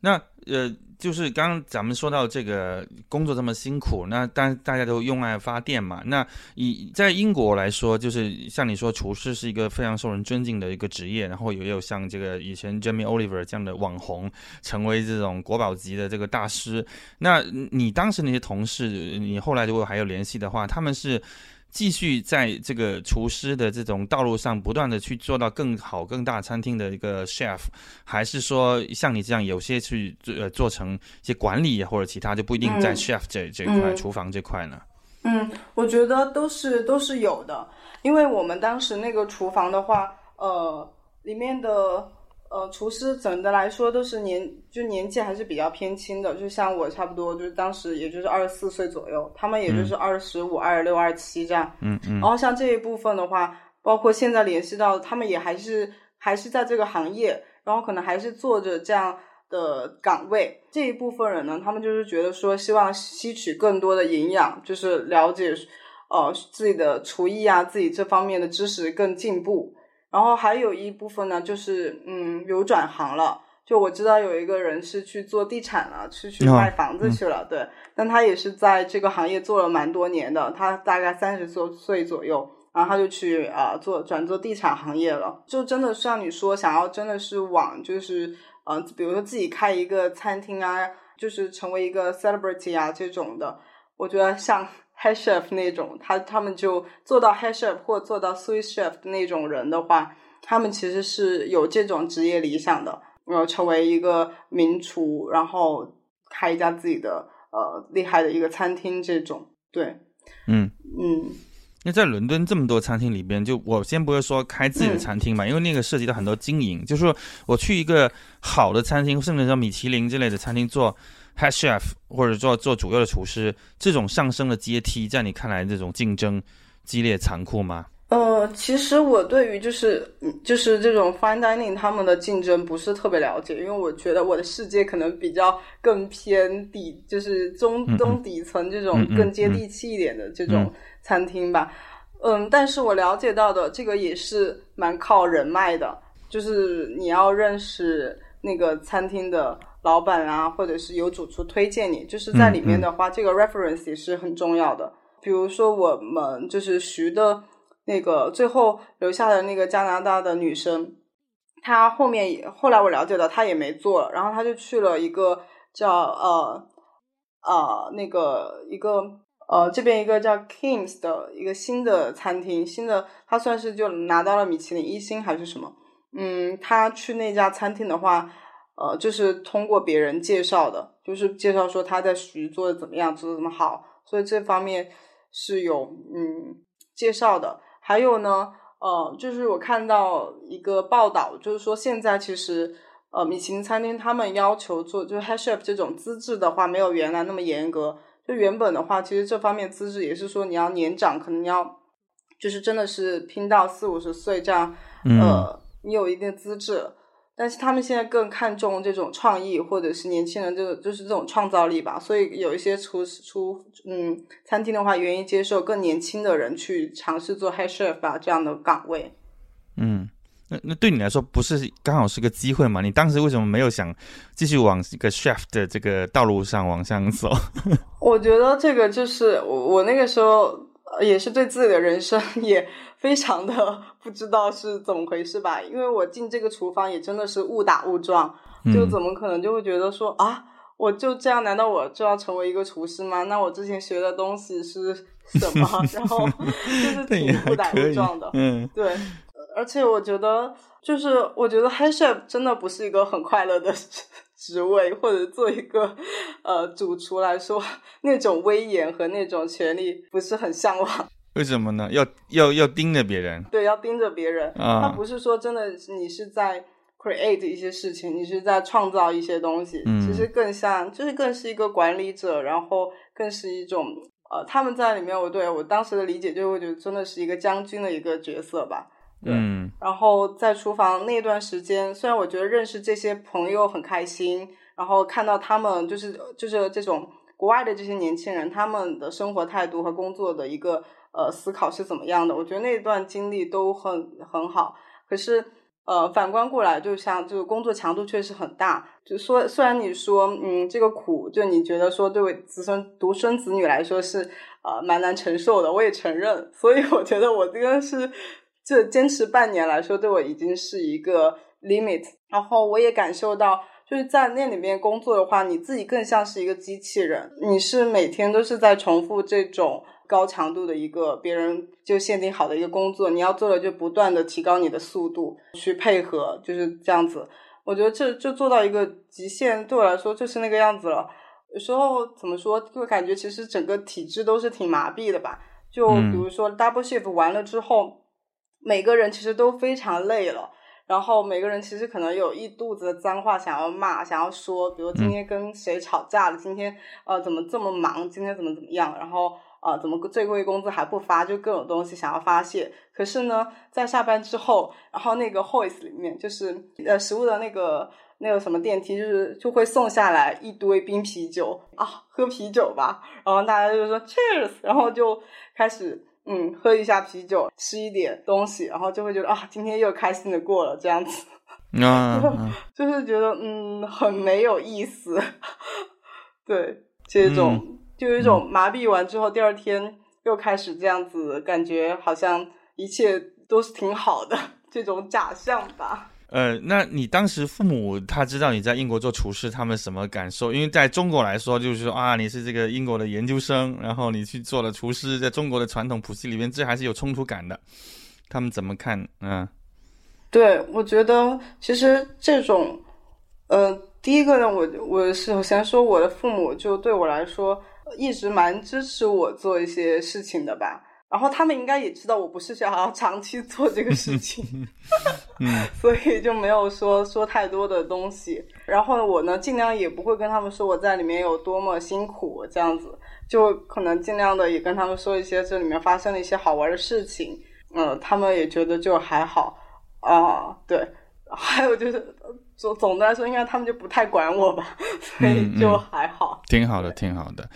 那呃。就是刚刚咱们说到这个工作这么辛苦，那当大家都用爱发电嘛。那以在英国来说，就是像你说，厨师是一个非常受人尊敬的一个职业，然后也有像这个以前 Jamie Oliver 这样的网红，成为这种国宝级的这个大师。那你当时那些同事，你后来如果还有联系的话，他们是？继续在这个厨师的这种道路上不断的去做到更好、更大餐厅的一个 chef，还是说像你这样有些去呃做成一些管理或者其他，就不一定在 chef 这、嗯、这一块、厨房这块呢？嗯，我觉得都是都是有的，因为我们当时那个厨房的话，呃，里面的。呃，厨师总的来说都是年就年纪还是比较偏轻的，就像我差不多，就是当时也就是二十四岁左右，他们也就是二十五、二十六、二十七这样。嗯嗯。然后像这一部分的话，包括现在联系到他们也还是还是在这个行业，然后可能还是做着这样的岗位。这一部分人呢，他们就是觉得说，希望吸取更多的营养，就是了解呃自己的厨艺啊，自己这方面的知识更进步。然后还有一部分呢，就是嗯，有转行了。就我知道有一个人是去做地产了，是去卖房子去了，对。但他也是在这个行业做了蛮多年的，他大概三十多岁左右，然后他就去啊做转做地产行业了。就真的像你说，想要真的是往就是呃，比如说自己开一个餐厅啊，就是成为一个 celebrity 啊这种的，我觉得像 head chef 那种，他他们就做到 head chef 或做到 sous chef 那种人的话，他们其实是有这种职业理想的。呃，成为一个名厨，然后开一家自己的呃厉害的一个餐厅，这种对，嗯嗯。那在伦敦这么多餐厅里边，就我先不会说开自己的餐厅嘛，因为那个涉及到很多经营。就是说我去一个好的餐厅，甚至像米其林之类的餐厅做 head chef，或者做做主要的厨师，这种上升的阶梯，在你看来，这种竞争激烈残酷吗？呃，其实我对于就是就是这种 fine dining 他们的竞争不是特别了解，因为我觉得我的世界可能比较更偏底，就是中中底层这种更接地气一点的这种餐厅吧。嗯，但是我了解到的这个也是蛮靠人脉的，就是你要认识那个餐厅的老板啊，或者是有主厨推荐你，就是在里面的话，这个 reference 也是很重要的。比如说我们就是徐的。那个最后留下的那个加拿大的女生，她后面也后来我了解到她也没做了，然后她就去了一个叫呃呃那个一个呃这边一个叫 Kings 的一个新的餐厅，新的她算是就拿到了米其林一星还是什么？嗯，她去那家餐厅的话，呃，就是通过别人介绍的，就是介绍说他在徐做的怎么样，做的怎么好，所以这方面是有嗯介绍的。还有呢，呃，就是我看到一个报道，就是说现在其实，呃，米其林餐厅他们要求做就是 head chef 这种资质的话，没有原来那么严格。就原本的话，其实这方面资质也是说你要年长，可能要就是真的是拼到四五十岁这样，呃，你有一定资质。但是他们现在更看重这种创意，或者是年轻人这个就是这种创造力吧。所以有一些厨厨嗯餐厅的话，愿意接受更年轻的人去尝试做 head chef 吧这样的岗位。嗯，那那对你来说不是刚好是个机会吗？你当时为什么没有想继续往一个 chef 的这个道路上往上走？我觉得这个就是我我那个时候也是对自己的人生也。非常的不知道是怎么回事吧，因为我进这个厨房也真的是误打误撞，就怎么可能就会觉得说啊，我就这样，难道我就要成为一个厨师吗？那我之前学的东西是 什么？然后就是挺误打误撞的，嗯，对，而且我觉得就是我觉得 head chef 真的不是一个很快乐的职位，或者做一个呃主厨来说，那种威严和那种权利不是很向往。为什么呢？要要要盯着别人？对，要盯着别人。啊，他不是说真的，你是在 create 一些事情，你是在创造一些东西。嗯，其实更像，就是更是一个管理者，然后更是一种呃，他们在里面，我对我当时的理解就会觉得真的是一个将军的一个角色吧。嗯，然后在厨房那段时间，虽然我觉得认识这些朋友很开心，然后看到他们就是就是这种国外的这些年轻人，他们的生活态度和工作的一个。呃，思考是怎么样的？我觉得那段经历都很很好。可是，呃，反观过来，就像就是工作强度确实很大。就说虽然你说，嗯，这个苦，就你觉得说，对子孙独生子女来说是呃蛮难承受的，我也承认。所以我觉得我这个是这坚持半年来说，对我已经是一个 limit。然后我也感受到，就是在那里面工作的话，你自己更像是一个机器人，你是每天都是在重复这种。高强度的一个别人就限定好的一个工作，你要做的就不断的提高你的速度去配合，就是这样子。我觉得这就做到一个极限，对我来说就是那个样子了。有时候怎么说，就感觉其实整个体质都是挺麻痹的吧。就比如说 double shift 完了之后，每个人其实都非常累了，然后每个人其实可能有一肚子的脏话想要骂，想要说，比如今天跟谁吵架了，今天呃怎么这么忙，今天怎么怎么样，然后。呃，怎么最贵工资还不发？就各种东西想要发泄。可是呢，在下班之后，然后那个 Hoist 里面就是呃食物的那个那个什么电梯，就是就会送下来一堆冰啤酒啊，喝啤酒吧。然后大家就说 Cheers，然后就开始嗯喝一下啤酒，吃一点东西，然后就会觉得啊，今天又开心的过了这样子。啊，就是觉得嗯很没有意思。对，这种。就有一种麻痹完之后，第二天又开始这样子，感觉好像一切都是挺好的 这种假象吧。呃，那你当时父母他知道你在英国做厨师，他们什么感受？因为在中国来说，就是说啊，你是这个英国的研究生，然后你去做了厨师，在中国的传统谱系里面，这还是有冲突感的。他们怎么看？嗯，对，我觉得其实这种，呃，第一个呢，我我首先说我的父母就对我来说。一直蛮支持我做一些事情的吧，然后他们应该也知道我不是想要长期做这个事情，嗯，所以就没有说说太多的东西。然后我呢，尽量也不会跟他们说我在里面有多么辛苦，这样子就可能尽量的也跟他们说一些这里面发生的一些好玩的事情。嗯，他们也觉得就还好啊。对，还有就是总总的来说，应该他们就不太管我吧，所以就还好，挺好的，挺好的。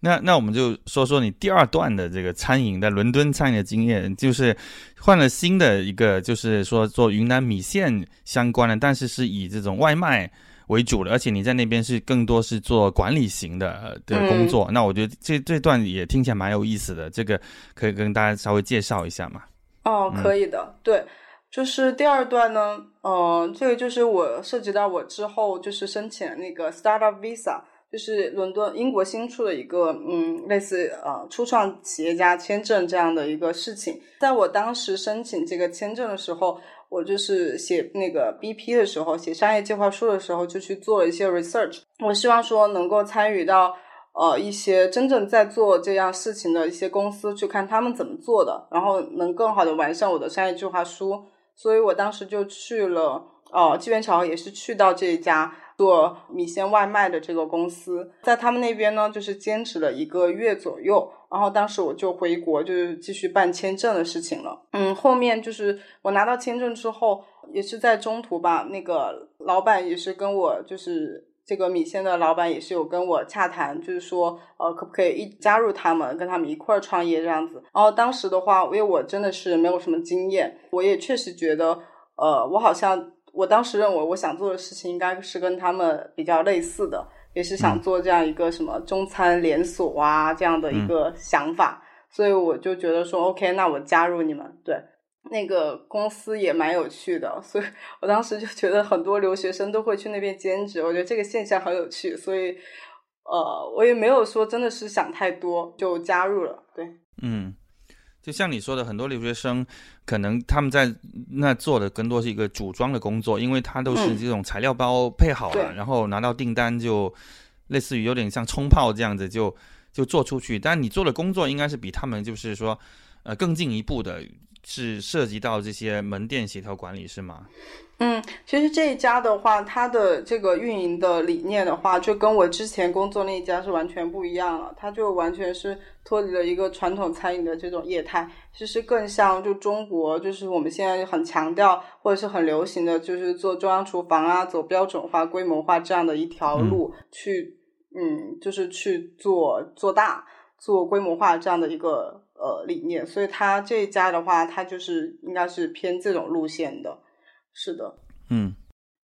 那那我们就说说你第二段的这个餐饮在伦敦餐饮的经验，就是换了新的一个，就是说做云南米线相关的，但是是以这种外卖为主的，而且你在那边是更多是做管理型的的工作。那我觉得这这段也听起来蛮有意思的，这个可以跟大家稍微介绍一下嘛？哦，可以的，对，就是第二段呢，嗯，这个就是我涉及到我之后就是申请那个 startup visa。就是伦敦英国新出的一个嗯，类似呃初创企业家签证这样的一个事情。在我当时申请这个签证的时候，我就是写那个 BP 的时候，写商业计划书的时候，就去做了一些 research。我希望说能够参与到呃一些真正在做这样事情的一些公司，去看他们怎么做的，然后能更好的完善我的商业计划书。所以我当时就去了，哦，机缘巧合也是去到这一家。做米线外卖的这个公司，在他们那边呢，就是坚持了一个月左右，然后当时我就回国，就是继续办签证的事情了。嗯，后面就是我拿到签证之后，也是在中途吧，那个老板也是跟我，就是这个米线的老板也是有跟我洽谈，就是说，呃，可不可以一加入他们，跟他们一块儿创业这样子。然后当时的话，因为我真的是没有什么经验，我也确实觉得，呃，我好像。我当时认为，我想做的事情应该是跟他们比较类似的，也是想做这样一个什么中餐连锁啊这样的一个想法，所以我就觉得说，OK，那我加入你们。对，那个公司也蛮有趣的，所以我当时就觉得很多留学生都会去那边兼职，我觉得这个现象很有趣，所以呃，我也没有说真的是想太多就加入了。对，嗯。就像你说的，很多留学生可能他们在那做的更多是一个组装的工作，因为他都是这种材料包配好了，然后拿到订单就类似于有点像冲泡这样子就就做出去。但你做的工作应该是比他们就是说呃更进一步的，是涉及到这些门店协调管理是吗？嗯，其实这一家的话，它的这个运营的理念的话，就跟我之前工作那一家是完全不一样了。它就完全是脱离了一个传统餐饮的这种业态，其实更像就中国，就是我们现在很强调或者是很流行的就是做中央厨房啊，走标准化、规模化这样的一条路去，嗯，就是去做做大、做规模化这样的一个呃理念。所以它这一家的话，它就是应该是偏这种路线的。是的，嗯，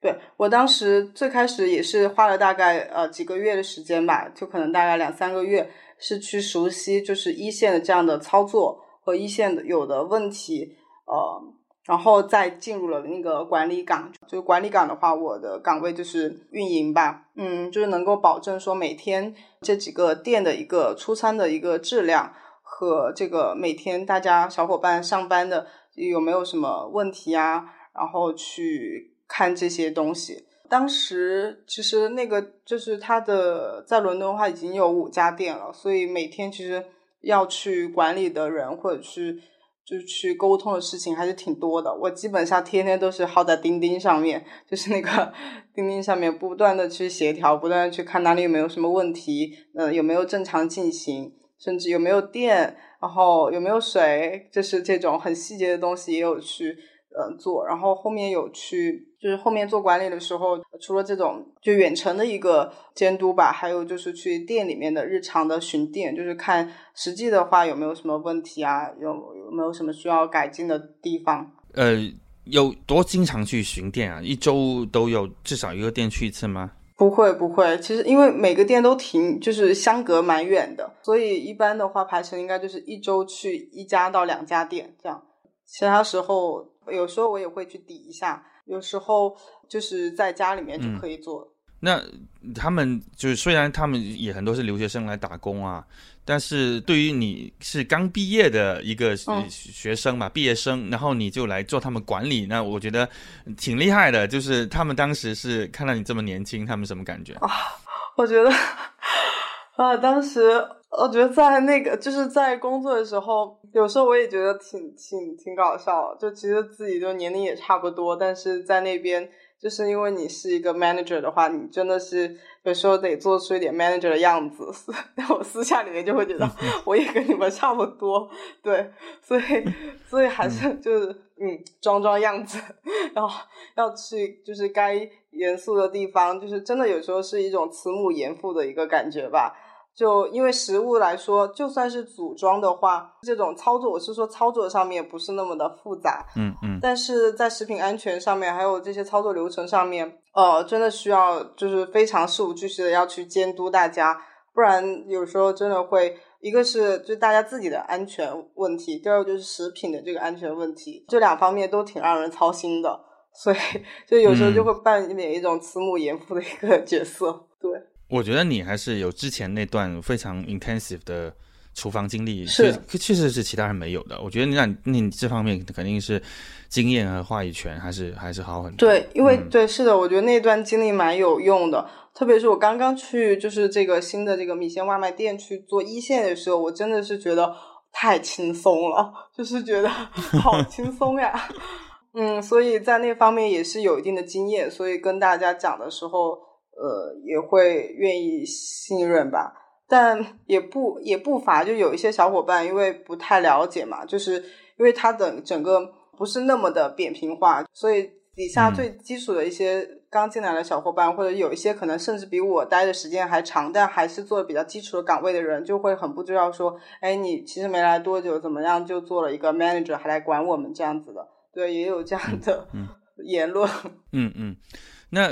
对我当时最开始也是花了大概呃几个月的时间吧，就可能大概两三个月，是去熟悉就是一线的这样的操作和一线的有的问题，呃，然后再进入了那个管理岗。就管理岗的话，我的岗位就是运营吧，嗯，就是能够保证说每天这几个店的一个出餐的一个质量和这个每天大家小伙伴上班的有没有什么问题啊。然后去看这些东西。当时其实那个就是他的在伦敦的话已经有五家店了，所以每天其实要去管理的人或者去就去沟通的事情还是挺多的。我基本上天天都是耗在钉钉上面，就是那个钉钉上面不断的去协调，不断的去看哪里有没有什么问题，呃，有没有正常进行。甚至有没有电，然后有没有水，就是这种很细节的东西也有去呃做。然后后面有去，就是后面做管理的时候，除了这种就远程的一个监督吧，还有就是去店里面的日常的巡店，就是看实际的话有没有什么问题啊，有有没有什么需要改进的地方。呃，有多经常去巡店啊？一周都有至少一个店去一次吗？不会不会，其实因为每个店都挺就是相隔蛮远的，所以一般的话排程应该就是一周去一家到两家店这样。其他时候有时候我也会去抵一下，有时候就是在家里面就可以做。那他们就是虽然他们也很多是留学生来打工啊。但是对于你是刚毕业的一个学生嘛，毕业生，然后你就来做他们管理，那我觉得挺厉害的。就是他们当时是看到你这么年轻，他们什么感觉啊？我觉得 啊，当时我觉得在那个就是在工作的时候，有时候我也觉得挺挺挺搞笑。就其实自己就年龄也差不多，但是在那边。就是因为你是一个 manager 的话，你真的是有时候得做出一点 manager 的样子。我私下里面就会觉得，我也跟你们差不多，对，所以所以还是就是嗯，装装样子，然后要去就是该严肃的地方，就是真的有时候是一种慈母严父的一个感觉吧。就因为食物来说，就算是组装的话，这种操作我是说操作上面不是那么的复杂，嗯嗯，但是在食品安全上面，还有这些操作流程上面，呃，真的需要就是非常事无巨细的要去监督大家，不然有时候真的会一个是就大家自己的安全问题，第二个就是食品的这个安全问题，这两方面都挺让人操心的，所以 就有时候就会扮演一种慈母严父的一个角色，对。我觉得你还是有之前那段非常 intensive 的厨房经历，是确实是其他人没有的。我觉得你那你这方面肯定是经验和话语权还是还是好很多。对，因为对是的，我觉得那段经历蛮有用的。特别是我刚刚去就是这个新的这个米线外卖店去做一线的时候，我真的是觉得太轻松了，就是觉得好轻松呀。嗯，所以在那方面也是有一定的经验，所以跟大家讲的时候。呃，也会愿意信任吧，但也不也不乏就有一些小伙伴，因为不太了解嘛，就是因为他的整个不是那么的扁平化，所以底下最基础的一些刚进来的小伙伴，或者有一些可能甚至比我待的时间还长，但还是做比较基础的岗位的人，就会很不知道说，哎，你其实没来多久，怎么样就做了一个 manager，还来管我们这样子的？对，也有这样的言论。嗯嗯，那。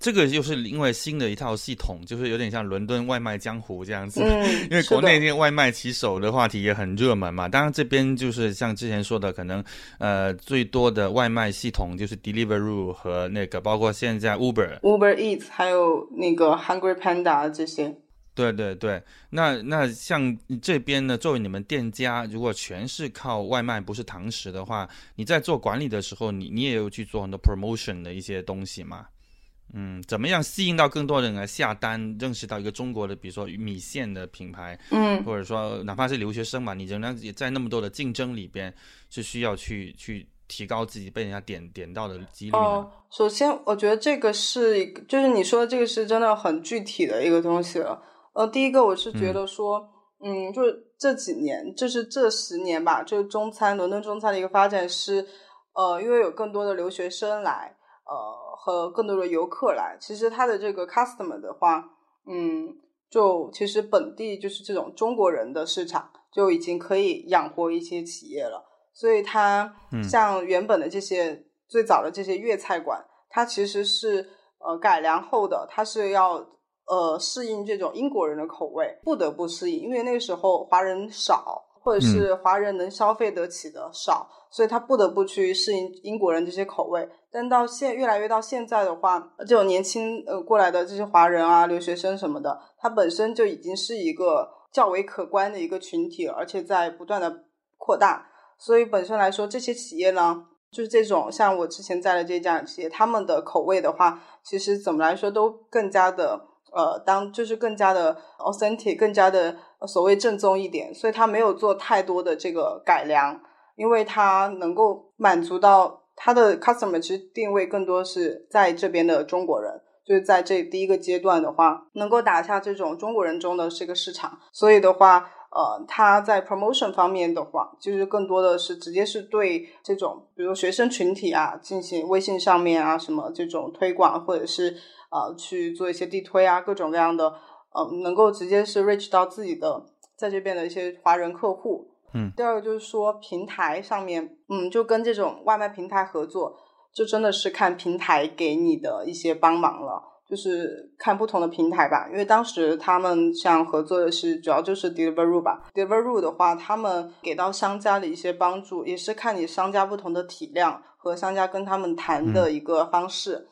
这个就是另外新的一套系统，就是有点像伦敦外卖江湖这样子。嗯，因为国内那个外卖骑手的话题也很热门嘛。当然这边就是像之前说的，可能呃最多的外卖系统就是 Deliveroo 和那个包括现在 Uber、Uber Eats 还有那个 Hungry Panda 这些。对对对，那那像这边呢，作为你们店家，如果全是靠外卖不是堂食的话，你在做管理的时候，你你也有去做很多 promotion 的一些东西吗？嗯，怎么样吸引到更多人来下单？认识到一个中国的，比如说米线的品牌，嗯，或者说哪怕是留学生嘛，你仍然也在那么多的竞争里边，是需要去去提高自己被人家点点到的几率哦，首先，我觉得这个是一个，就是你说的这个是真的很具体的一个东西了。呃，第一个我是觉得说，嗯，就是这几年，就是这十年吧，就是中餐伦敦中餐的一个发展是，呃，因为有更多的留学生来。呃，和更多的游客来，其实它的这个 customer 的话，嗯，就其实本地就是这种中国人的市场就已经可以养活一些企业了。所以它像原本的这些最早的这些粤菜馆，它其实是呃改良后的，它是要呃适应这种英国人的口味，不得不适应，因为那个时候华人少，或者是华人能消费得起的少。所以他不得不去适应英国人这些口味，但到现越来越到现在的话，这种年轻呃过来的这些华人啊、留学生什么的，他本身就已经是一个较为可观的一个群体，而且在不断的扩大。所以本身来说，这些企业呢，就是这种像我之前在的这家企业，他们的口味的话，其实怎么来说都更加的呃，当就是更加的 authentic，更加的所谓正宗一点，所以他没有做太多的这个改良。因为它能够满足到它的 customer，其实定位更多是在这边的中国人，就是在这第一个阶段的话，能够打下这种中国人中的这个市场。所以的话，呃，它在 promotion 方面的话，就是更多的是直接是对这种，比如学生群体啊，进行微信上面啊什么这种推广，或者是呃去做一些地推啊，各种各样的，呃，能够直接是 reach 到自己的在这边的一些华人客户。嗯，第二个就是说平台上面，嗯，就跟这种外卖平台合作，就真的是看平台给你的一些帮忙了。就是看不同的平台吧，因为当时他们像合作的是主要就是 Deliveroo 吧，Deliveroo 的话，他们给到商家的一些帮助，也是看你商家不同的体量和商家跟他们谈的一个方式。嗯，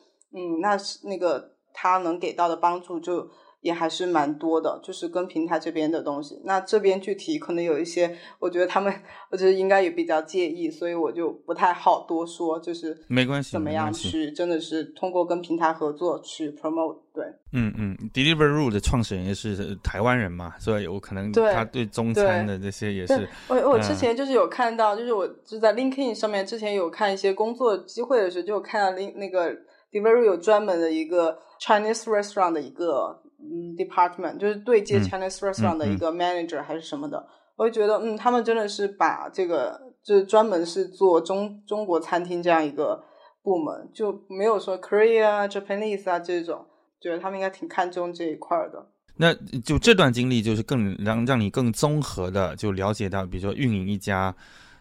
那是那个他能给到的帮助就。也还是蛮多的，就是跟平台这边的东西。那这边具体可能有一些，我觉得他们，我觉得应该也比较介意，所以我就不太好多说。就是没关系，怎么样去真的是通过跟平台合作去 promote。对，嗯嗯，Deliveroo 的创始人也是台湾人嘛，所以有可能他对中餐的这些也是。我我之前就是有看到，就是我就在 LinkedIn 上面之前有看一些工作机会的时候，就有看到 Link 那个 Deliveroo 有专门的一个 Chinese restaurant 的一个。嗯，department 就是对接 Chinese restaurant 的一个 manager 还是什么的，我就觉得，嗯，他们真的是把这个就是专门是做中中国餐厅这样一个部门，就没有说 Korea 啊、Japanese 啊这种，觉得他们应该挺看重这一块的。那就这段经历就是更让让你更综合的就了解到，比如说运营一家。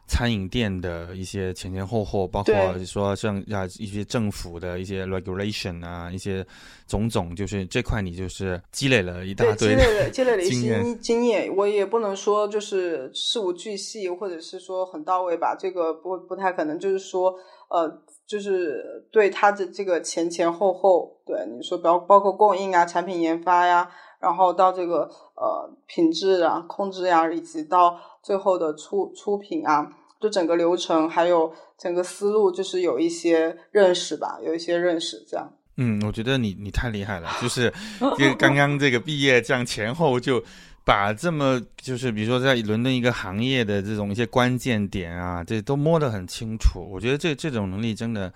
餐饮店的一些前前后后，包括说像啊一些政府的一些 regulation 啊，一些种种，就是这块你就是积累了一大堆，积累了积累了一些经验。我也不能说就是事无巨细，或者是说很到位吧，这个不不太可能。就是说，呃，就是对它的这个前前后后，对你说包包括供应啊、产品研发呀，然后到这个呃品质啊控制呀，以及到最后的出出品啊。就整个流程还有整个思路，就是有一些认识吧，有一些认识这样。嗯，我觉得你你太厉害了，就是就 刚刚这个毕业这样前后就把这么就是比如说在伦敦一个行业的这种一些关键点啊，这都摸得很清楚。我觉得这这种能力真的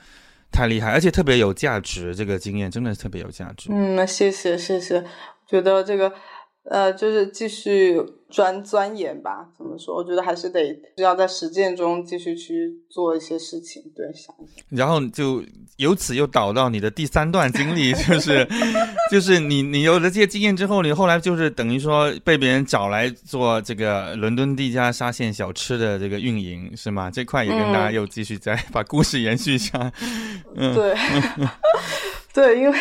太厉害，而且特别有价值。这个经验真的特别有价值。嗯，那谢谢谢谢，觉得这个。呃，就是继续钻钻研吧。怎么说？我觉得还是得需要在实践中继续去做一些事情。对，想一想。然后就由此又导到你的第三段经历，就是就是你你有了这些经验之后，你后来就是等于说被别人找来做这个伦敦第一家沙县小吃的这个运营，是吗？这块也跟大家又继续再 把故事延续一下。嗯，对，对，因为。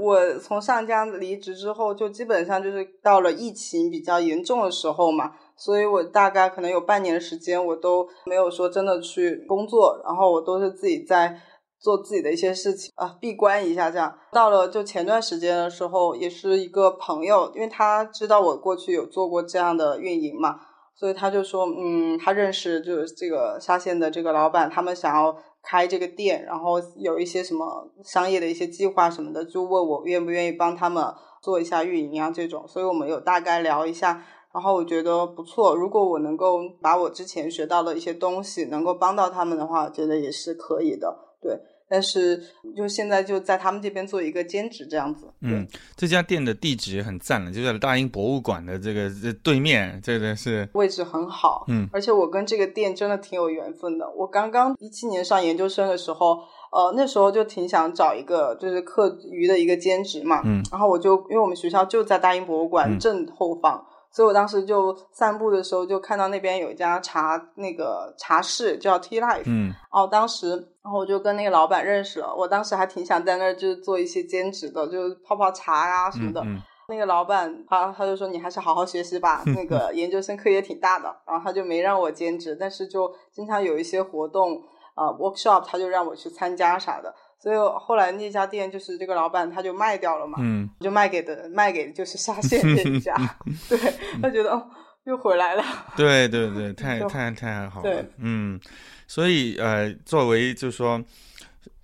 我从上家离职之后，就基本上就是到了疫情比较严重的时候嘛，所以我大概可能有半年时间，我都没有说真的去工作，然后我都是自己在做自己的一些事情啊，闭关一下这样。到了就前段时间的时候，也是一个朋友，因为他知道我过去有做过这样的运营嘛，所以他就说，嗯，他认识就是这个沙县的这个老板，他们想要。开这个店，然后有一些什么商业的一些计划什么的，就问我愿不愿意帮他们做一下运营啊这种，所以我们有大概聊一下，然后我觉得不错，如果我能够把我之前学到的一些东西能够帮到他们的话，觉得也是可以的，对。但是就现在就在他们这边做一个兼职这样子。嗯，这家店的地址也很赞了，就在大英博物馆的这个这对面，这个是位置很好。嗯，而且我跟这个店真的挺有缘分的。我刚刚一七年上研究生的时候，呃，那时候就挺想找一个就是课余的一个兼职嘛。嗯，然后我就因为我们学校就在大英博物馆正后方。所以我当时就散步的时候，就看到那边有一家茶那个茶室叫 Tea Life，嗯，然后当时，然后我就跟那个老板认识了。我当时还挺想在那儿就是做一些兼职的，就泡泡茶啊什么的。那个老板他他就说你还是好好学习吧，那个研究生课也挺大的，然后他就没让我兼职，但是就经常有一些活动啊 workshop，他就让我去参加啥的。所以后来那家店就是这个老板他就卖掉了嘛，嗯，就卖给的卖给就是沙县这一家，对他觉得哦又回来了，对对对，太太太好了，嗯，所以呃作为就是说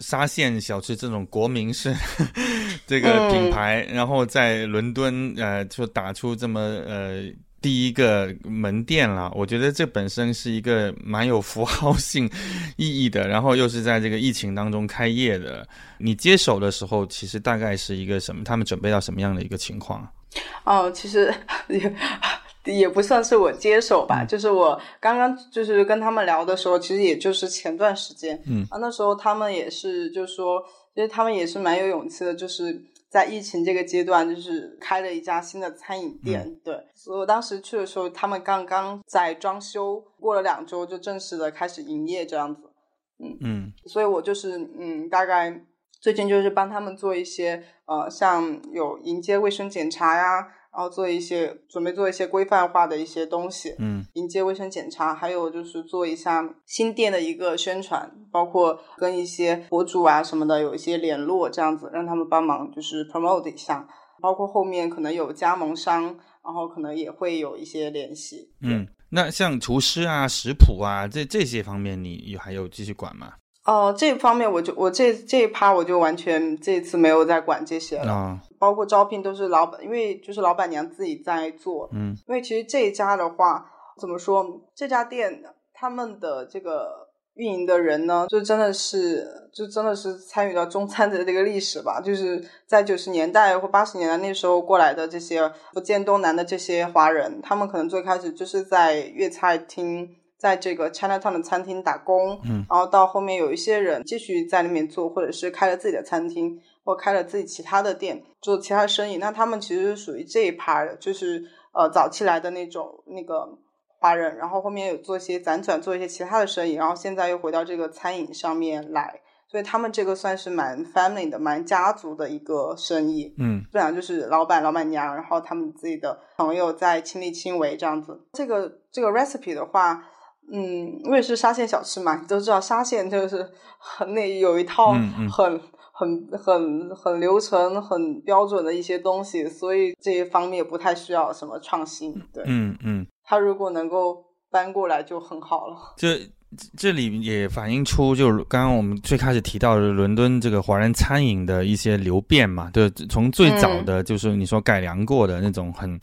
沙县小吃这种国民式 这个品牌，然后在伦敦呃就打出这么呃。第一个门店了，我觉得这本身是一个蛮有符号性意义的，然后又是在这个疫情当中开业的。你接手的时候，其实大概是一个什么？他们准备到什么样的一个情况？哦，其实 也不算是我接手吧，就是我刚刚就是跟他们聊的时候，其实也就是前段时间，嗯啊，那时候他们也是就是说，其实他们也是蛮有勇气的，就是在疫情这个阶段，就是开了一家新的餐饮店，对，所以我当时去的时候，他们刚刚在装修，过了两周就正式的开始营业这样子，嗯。所以我就是嗯，大概最近就是帮他们做一些呃，像有迎接卫生检查呀，然后做一些准备做一些规范化的一些东西，嗯迎接卫生检查，还有就是做一下新店的一个宣传，包括跟一些博主啊什么的有一些联络，这样子让他们帮忙就是 promote 一下，包括后面可能有加盟商，然后可能也会有一些联系。嗯。那像厨师啊、食谱啊这这些方面，你有还有继续管吗？哦、这方面我就我这这一趴我就完全这次没有在管这些了，啊，包括招聘都是老板，因为就是老板娘自己在做，嗯因为其实这一家的话，怎么说？这家店他们的这个运营的人呢，就真的是，就真的是参与到中餐的这个历史吧。就是在九十年代或八十年代那时候过来的这些福建东南的这些华人，他们可能最开始就是在粤菜厅。在这个 Chinatown 的餐厅打工，嗯，然后到后面有一些人继续在那边做，或者是开了自己的餐厅，或开了自己其他的店，做其他的生意。那他们其实是属于这一趴的，就是呃早期来的那种那个华人，然后后面有做一些辗转做一些其他的生意，然后现在又回到这个餐饮上面来，所以他们这个算是蛮 family 的、蛮家族的一个生意。嗯基本上就是老板、老板娘，然后他们自己的朋友在亲力亲为这样子。这个这个 recipe 的话，嗯，我也是沙县小吃嘛，你都知道沙县就是很那有一套很、很很很流程、很标准的一些东西，所以这一方面不太需要什么创新。对，嗯嗯，他如果能够搬过来就很好了。这这里也反映出，就是刚刚我们最开始提到的伦敦这个华人餐饮的一些流变嘛，对，从最早的就是你说改良过的那种很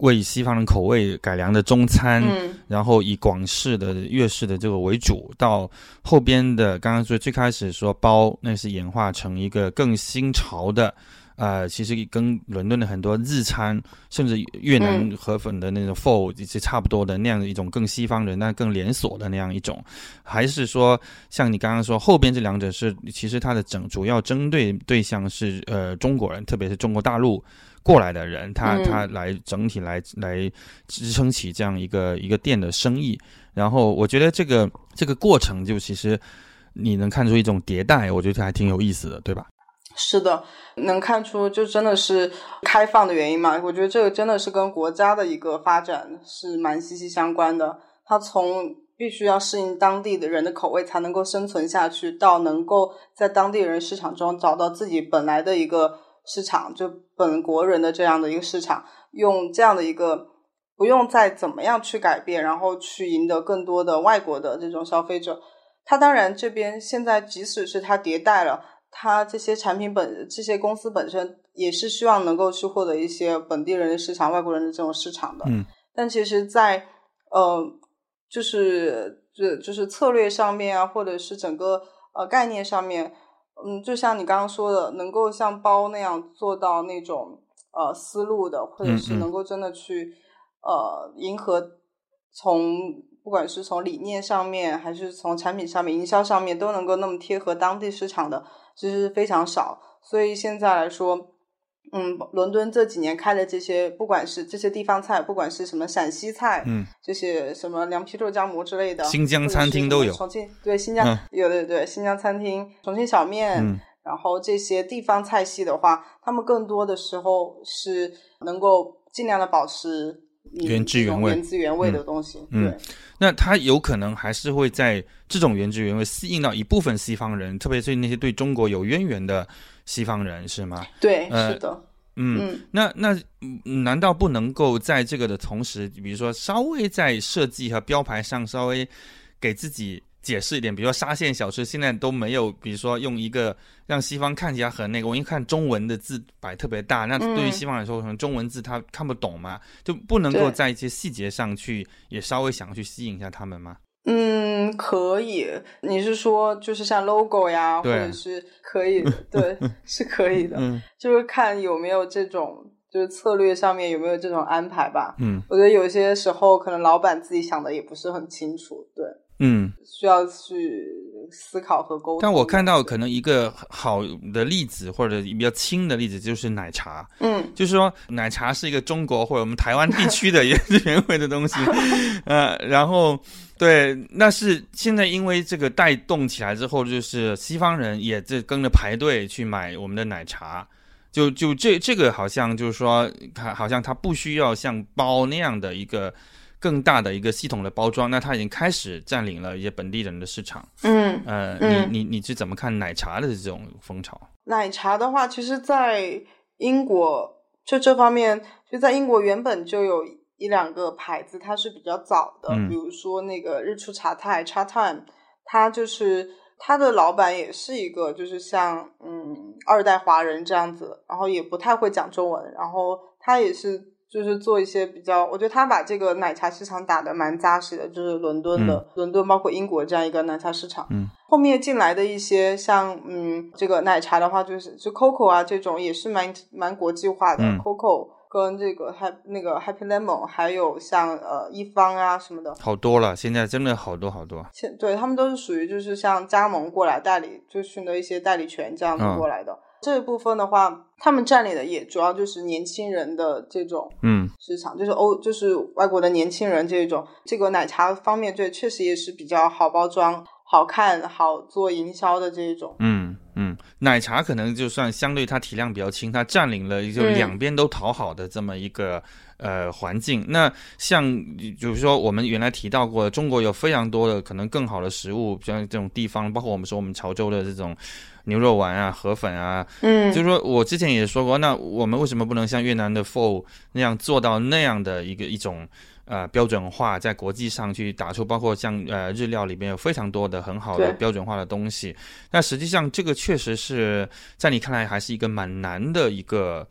为西方人口味改良的中餐，嗯然后以广式的、粤式的这个为主，到后边的刚刚说最开始说包，那是演化成一个更新潮的。呃，其实跟伦敦的很多日餐，甚至越南嗯河粉的那种 pho 是差不多的那样的一种更西方人，但更连锁的那样一种，还是说像你刚刚说后边这两者是其实它的整主要针对对象是呃中国人，特别是中国大陆过来的人，他嗯他来整体来来支撑起这样一个一个店的生意。然后我觉得这个这个过程就其实你能看出一种迭代，我觉得还挺有意思的，对吧？是的，能看出就真的是开放的原因嘛？我觉得这个真的是跟国家的一个发展是蛮息息相关的。它从必须要适应当地的人的口味才能够生存下去，到能够在当地人市场中找到自己本来的一个市场，就本国人的这样的一个市场，用这样的一个不用再怎么样去改变，然后去赢得更多的外国的这种消费者。它当然这边现在即使是它迭代了。它这些产品本这些公司本身也是希望能够去获得一些本地人的市场、外国人的这种市场的。嗯，但其实在，呃，就是就就是策略上面啊，或者是整个呃概念上面，嗯，就像你刚刚说的，能够像包那样做到那种呃思路的，或者是能够真的去呃迎合从不管是从理念上面，还是从产品上面、营销上面，都能够那么贴合当地市场的。其实非常少，所以现在来说，嗯，伦敦这几年开的这些，不管是这些地方菜，不管是什么陕西菜，嗯，这些什么凉皮、肉夹馍之类的，新疆餐厅都有重庆对新疆、嗯有对对新疆餐厅、重庆小面，嗯然后这些地方菜系的话，他们更多的时候是能够尽量的保持嗯原汁原味原汁原味的东西，嗯对。那它有可能还是会在这种原汁原味吸引到一部分西方人，特别是那些对中国有渊源的西方人，是吗？对，呃是的，嗯，嗯。那那嗯难道不能够在这个的同时，比如说稍微在设计和标牌上稍微给自己解释一点，比如说沙县小吃现在都没有，比如说用一个让西方看起来很那个，我一看中文的字摆特别大，那嗯。对于西方来说，可能中文字他看不懂嘛，就不能够在一些细节上去也稍微想去吸引一下他们吗？嗯，可以。你是说就是像 logo 呀，或者是可以，对，是可以的。嗯就是看有没有这种就是策略上面有没有这种安排吧。嗯我觉得有些时候可能老板自己想的也不是很清楚，对，嗯。需要去思考和沟通。但我看到可能一个好的例子，或者比较轻的例子，就是奶茶。嗯就是说，奶茶是一个中国或者我们台湾地区的原汁原味的东西，呃，然后对，那是现在因为这个带动起来之后，就是西方人也在跟着排队去买我们的奶茶，就就这这个好像就是说，它好像它不需要像包那样的一个更大的一个系统的包装，那它已经开始占领了一些本地人的市场。嗯，呃，嗯你你你是怎么看奶茶的这种风潮？奶茶的话，其实，在英国就这方面，就在英国原本就有一两个牌子，它是比较早的，嗯比如说那个日出茶太 （Cha Time），它就是它的老板也是一个就是像嗯二代华人这样子，然后也不太会讲中文，然后他也是。就是做一些比较，我觉得他把这个奶茶市场打得蛮扎实的，就是伦敦的、伦敦，包括英国这样一个奶茶市场。嗯，后面进来的一些像嗯这个奶茶的话，就是就 Coco 啊这种也是蛮蛮国际化的、嗯 Coco 跟这个 Happy 那个 Happy Lemon，还有像呃一方啊什么的，好多了，现在真的好多好多。现对他们都是属于就是像加盟过来代理，就取得一些代理权这样子嗯过来的。这一部分的话，他们占领的也主要就是年轻人的这种嗯市场，就是欧就是外国的年轻人这种。这个奶茶方面，对，确实也是比较好包装、好看、好做营销的这一种。嗯嗯，奶茶可能就算相对它体量比较轻，它占领了就嗯两边都讨好的这么一个、呃环境。那像比如说我们原来提到过，中国有非常多的可能更好的食物，像这种地方，包括我们说我们潮州的这种牛肉丸啊、河粉啊，嗯，就是说我之前也说过，那我们为什么不能像越南的 Pho 那样做到那样的一个一种呃标准化，在国际上去打出，包括像呃日料里边有非常多的很好的标准化的东西。那实际上这个确实是在你看来还是一个蛮难的一个。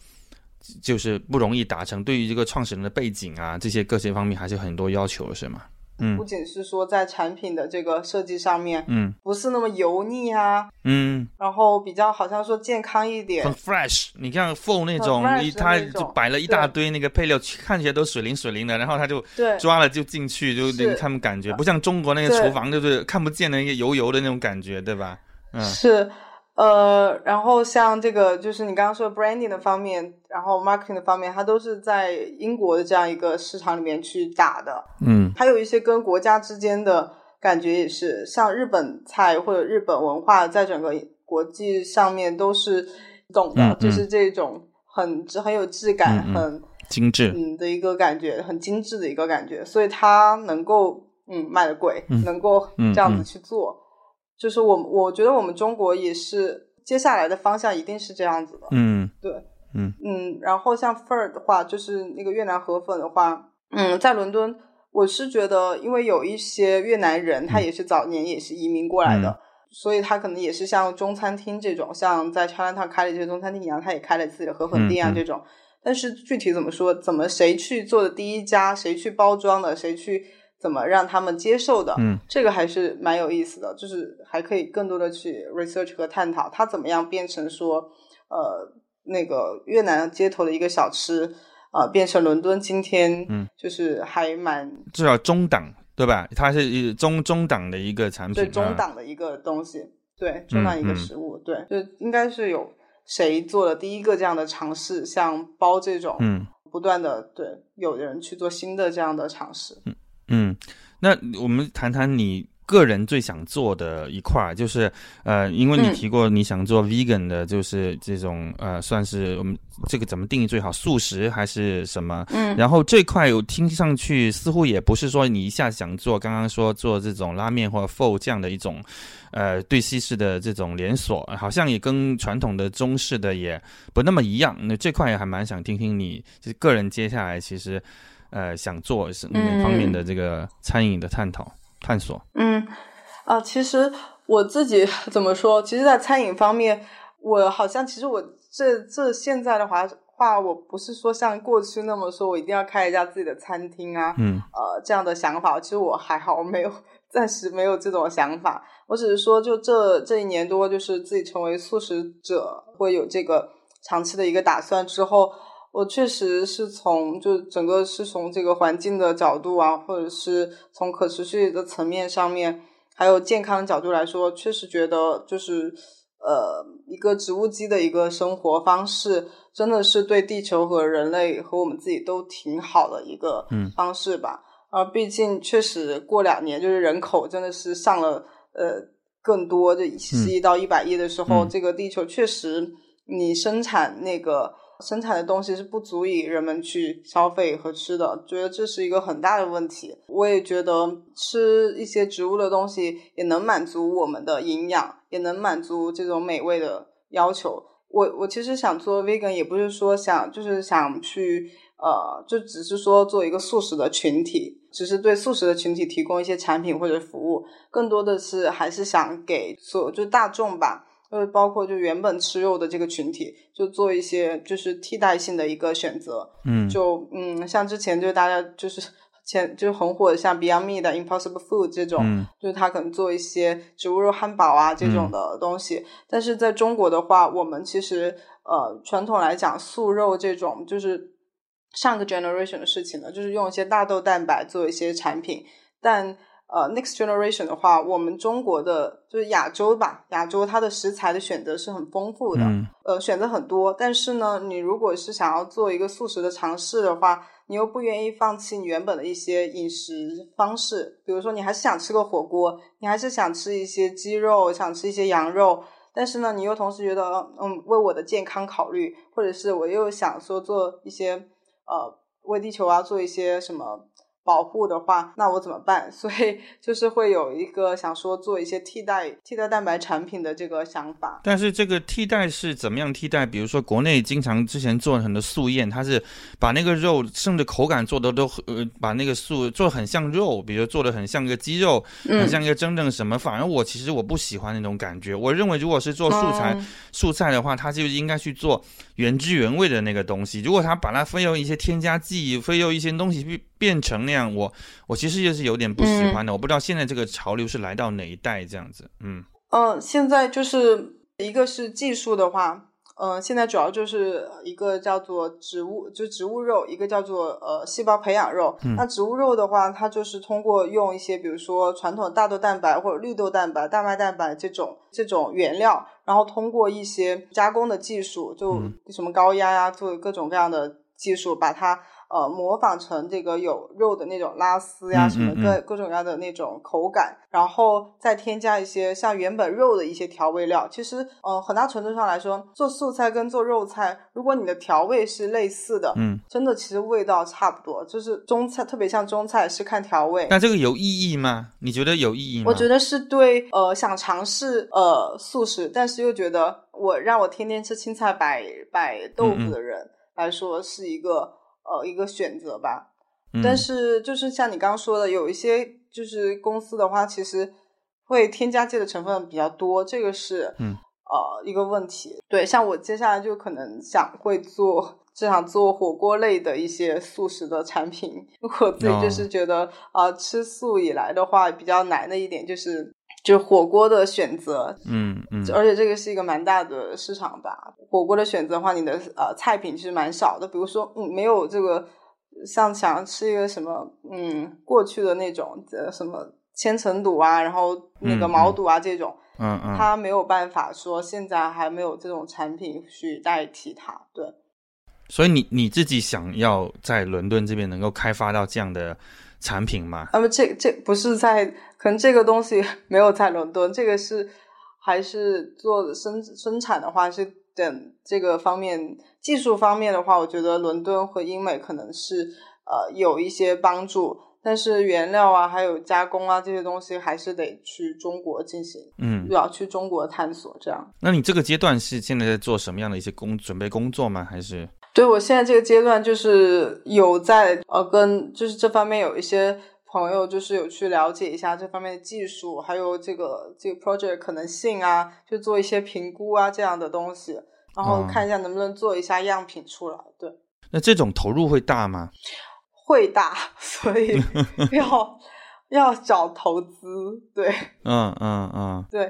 就是不容易达成，对于这个创始人的背景啊，这些各些方面还是很多要求，是吗？嗯不仅是说在产品的这个设计上面，嗯不是那么油腻啊，嗯，然后比较好像说健康一点很，fresh。你看 Pho 那种，一他的那种就摆了一大堆那个配料，看起来都水灵水灵的，然后他就对，抓了就进去，就是他们感觉不像中国那个厨房，就是看不见的一个油油的那种感觉，对吧？嗯是，呃，然后像这个就是你刚刚说的 branding 的方面，然后 marketing 的方面，它都是在英国的这样一个市场里面去打的。嗯。还有一些跟国家之间的感觉也是，像日本菜或者日本文化，在整个国际上面都是懂的，嗯嗯。就是这种很很有质感、很精致，嗯的一个感觉，很精致的一个感觉，所以它能够嗯卖的贵，嗯。能够嗯这样子嗯。去做，就是我我觉得我们中国也是接下来的方向一定是这样子的，嗯对，嗯嗯，然后像 Fur 的话，就是那个越南河粉的话，嗯，在伦敦，我是觉得，因为有一些越南人，他也是早年也是移民过来的，嗯所以他可能也是像中餐厅这种，像在 Chinatown 开的这些中餐厅一样，他也开了自己的河粉店啊嗯嗯这种。但是具体怎么说，怎么谁去做的第一家，谁去包装的，谁去怎么让他们接受的，嗯。这个还是蛮有意思的，就是还可以更多的去 research 和探讨，它怎么样变成说，呃，那个越南街头的一个小吃，呃，变成伦敦今天，嗯，就是还蛮至少中档对吧？它是一中中档的一个产品，对中啊档的一个东西，对，中档一个嗯。食物，对，就应该是有谁做了第一个这样的尝试，像包这种，嗯。不断的对有人去做新的这样的尝试，嗯，那我们谈谈你个人最想做的一块儿，就是呃，因为你嗯提过你想做 vegan 的，就是这种呃，算是我们这个怎么定义最好，素食还是什么？嗯然后这块我听上去似乎也不是说你一下想做，刚刚说做这种拉面或者 pho 这样的一种，呃，对西式的这种连锁，好像也跟传统的中式的也不那么一样。那这块也还蛮想听听你，就是个人接下来其实呃想做是哪方面的这个餐饮的探讨探索。嗯，啊，其实我自己 怎么说？其实，在餐饮方面，我好像其实我这这现在的话话，我不是说像过去那么说我一定要开一家自己的餐厅啊，嗯呃，这样的想法。其实我还好，我没有暂时没有这种想法。我只是说，就这这一年多，就是自己成为素食者，会有这个长期的一个打算之后。我确实是从就整个是从这个环境的角度啊，或者是从可持续的层面上面，还有健康的角度来说，确实觉得就是呃一个植物基的一个生活方式，真的是对地球和人类和我们自己都挺好的一个方式吧。啊，毕竟确实过两年就是人口真的是上了呃更多，就十亿到一百亿的时候，这个地球确实你生产那个。生产的东西是不足以人们去消费和吃的，觉得这是一个很大的问题。我也觉得吃一些植物的东西也能满足我们的营养，也能满足这种美味的要求。我我其实想做 vegan，也不是说想就是想去呃，就只是说做一个素食的群体，只是对素食的群体提供一些产品或者服务，更多的是还是想给所就大众吧。呃，包括就原本吃肉的这个群体，就做一些就是替代性的一个选择。嗯，就嗯，像之前就大家就是前就很火的像 Beyond Meat 的 Impossible Food 这种，就是他可能做一些植物肉汉堡啊这种的东西。但是在中国的话，我们其实呃传统来讲素肉这种就是上个 generation 的事情了，就是用一些大豆蛋白做一些产品，但。呃，next generation 的话，我们中国的就是亚洲吧，亚洲它的食材的选择是很丰富的，呃，选择很多。但是呢，你如果是想要做一个素食的尝试的话，你又不愿意放弃你原本的一些饮食方式，比如说你还是想吃个火锅，你还是想吃一些鸡肉，想吃一些羊肉，但是呢，你又同时觉得，嗯，为我的健康考虑，或者是我又想说做一些，呃，为地球啊做一些什么。保护的话，那我怎么办？所以就是会有一个想说做一些替代替代蛋白产品的这个想法。但是这个替代是怎么样替代？比如说国内经常之前做很多素宴，它是把那个肉甚至口感做的都呃把那个素做的很像肉，比如做的很像个鸡肉，很像一个真正什么。反而我其实我不喜欢那种感觉。我认为如果是做素材素菜的话，它就应该去做原汁原味的那个东西。如果它把它非用一些添加剂，非用一些东西变变成那样。我我其实也是有点不喜欢的，我不知道现在这个潮流是来到哪一代这样子。嗯嗯，现在就是一个是技术的话，嗯，现在主要就是一个叫做植物，就植物肉，一个叫做呃细胞培养肉。那植物肉的话，它就是通过用一些比如说传统大豆蛋白或者绿豆蛋白、大麦蛋白这种这种原料，然后通过一些加工的技术，就什么高压呀，做各种各样的技术把它。呃，模仿成这个有肉的那种拉丝呀，什么各各种各样的那种口感，然后再添加一些像原本肉的一些调味料。其实，呃，很大程度上来说，做素菜跟做肉菜，如果你的调味是类似的，嗯，真的其实味道差不多。就是中菜，特别像中菜是看调味。那这个有意义吗？你觉得有意义吗？我觉得是对，呃，想尝试呃素食，但是又觉得我让我天天吃青菜摆摆豆腐的人来说是一个。呃，一个选择吧，但是就是像你刚刚说的，有一些就是公司的话，其实会添加剂的成分比较多，这个是嗯呃一个问题。对，像我接下来就可能想会做，就想做火锅类的一些素食的产品。我自己就是觉得啊，吃素以来的话，比较难的一点就是。就是火锅的选择，嗯嗯，而且这个是一个蛮大的市场吧。火锅的选择的话，你的呃菜品其实蛮少的。比如说，嗯，没有这个像想要吃一个什么，嗯，过去的那种呃什么千层肚啊，然后那个毛肚啊这种，嗯嗯，它没有办法说现在还没有这种产品去代替它。对，所以你你自己想要在伦敦这边能够开发到这样的。产品吗？那么这这不是在可能这个东西 没有在伦敦，这个是还是做生生产的话是等这个方面技术方面的话，我觉得伦敦和英美可能是呃有一些帮助，但是原料啊还有加工啊这些东西还是得去中国进行，嗯，要去中国探索这样。那你这个阶段是现在在做什么样的一些工准备工作吗？还是？对，我现在这个阶段就是有在呃跟就是这方面有一些朋友，就是有去了解一下这方面的技术，还有这个这个 project 可能性啊，就做一些评估啊这样的东西，然后看一下能不能做一下样品出来。对，那这种投入会大吗？会大，所以 要要找投资。对，嗯嗯嗯，对，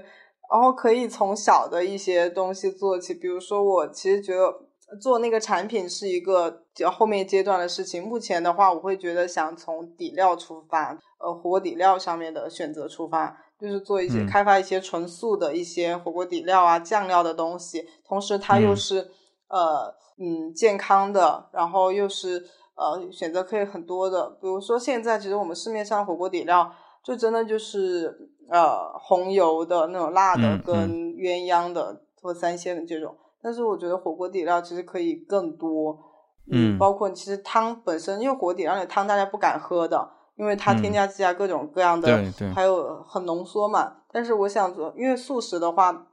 然后可以从小的一些东西做起，比如说我其实觉得。做那个产品是一个较后面阶段的事情。目前的话，我会觉得想从底料出发，呃，火锅底料上面的选择出发，就是做一些开发一些纯素的一些火锅底料啊、酱料的东西，同时它又是呃嗯健康的，然后又是呃选择可以很多的。比如说现在其实我们市面上火锅底料就真的就是呃红油的那种辣的跟鸳鸯的或三鲜的这种。但是我觉得火锅底料其实可以更多，嗯，包括其实汤本身，因为火锅底料的汤大家不敢喝的，因为它添加剂啊各种各样的，对对，还有很浓缩嘛。但是我想说，因为素食的话，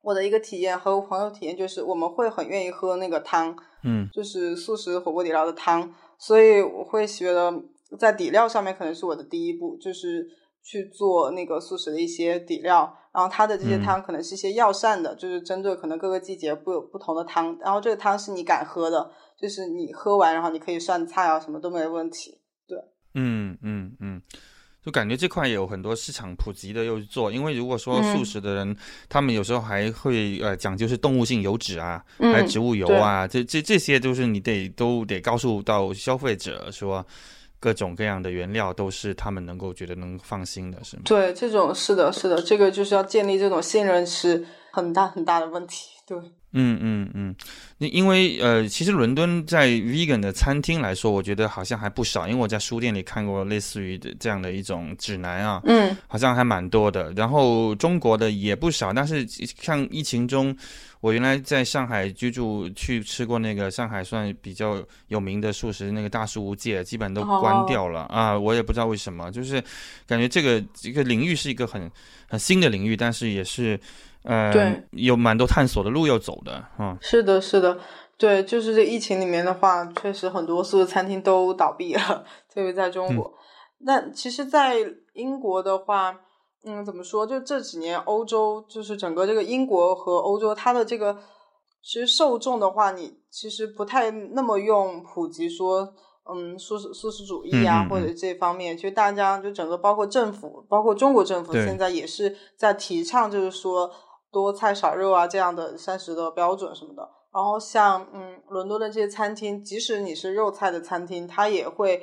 我的一个体验和朋友体验就是，我们会很愿意喝那个汤，嗯，就是素食火锅底料的汤，所以我会觉得在底料上面可能是我的第一步，就是去做那个素食的一些底料。然后它的这些汤可能是一些药膳的，就是针对可能各个季节不有不同的汤。然后这个汤是你敢喝的，就是你喝完然后你可以涮菜啊，什么都没问题。对，嗯嗯嗯，就感觉这块有很多市场普及的又做，因为如果说素食的人，他们有时候还会呃讲究是动物性油脂啊，还有植物油啊，这这这些都是你得都得告诉到消费者说。各种各样的原料都是他们能够觉得能放心的，是吗？对，这种是的，是的，这个就是要建立这种信任是很大很大的问题。对，嗯嗯嗯，因为呃，其实伦敦在 vegan 的餐厅来说，我觉得好像还不少，因为我在书店里看过类似于这样的一种指南啊，嗯，好像还蛮多的。然后中国的也不少，但是像疫情中。我原来在上海居住，去吃过那个上海算比较有名的素食，那个大树无界，基本都关掉了啊！我也不知道为什么，就是感觉这个这个领域是一个很很新的领域，但是也是呃，对有蛮多探索的路要走的啊。是的，是的，对，就是这疫情里面的话，确实很多素食餐厅都倒闭了，特别在中国。那其实，在英国的话。嗯，怎么说？就这几年，欧洲就是整个这个英国和欧洲，它的这个其实受众的话，你其实不太那么用普及说，嗯，素食素食主义啊，或者这方面，其实大家就整个包括政府，包括中国政府现在也是在提倡，就是说多菜少肉啊这样的膳食的标准什么的。然后像嗯，伦敦的这些餐厅，即使你是肉菜的餐厅，它也会。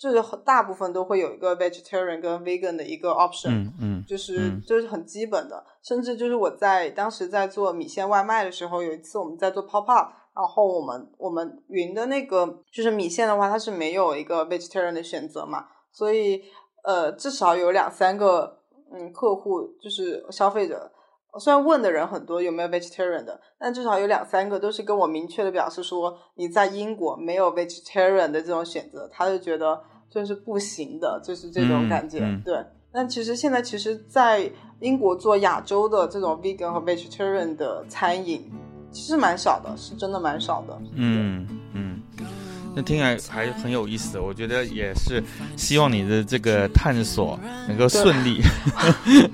就是大部分都会有一个 vegetarian 跟 vegan 的一个 option，嗯嗯，就是就是很基本的，甚至就是我在当时在做米线外卖的时候，有一次我们在做 pop up，然后我们我们云的那个就是米线的话，它是没有一个 vegetarian 的选择嘛，所以呃至少有两三个嗯客户就是消费者。虽然问的人很多有没有 vegetarian 的，但至少有两三个都是跟我明确的表示说你在英国没有 vegetarian 的这种选择，他就觉得就是不行的，就是这种感觉。对，但其实现在其实，在英国做亚洲的这种 vegan 和 vegetarian 的餐饮，其实蛮少的，是真的蛮少的。嗯嗯，那听起来还很有意思，我觉得也是希望你的这个探索能够顺利。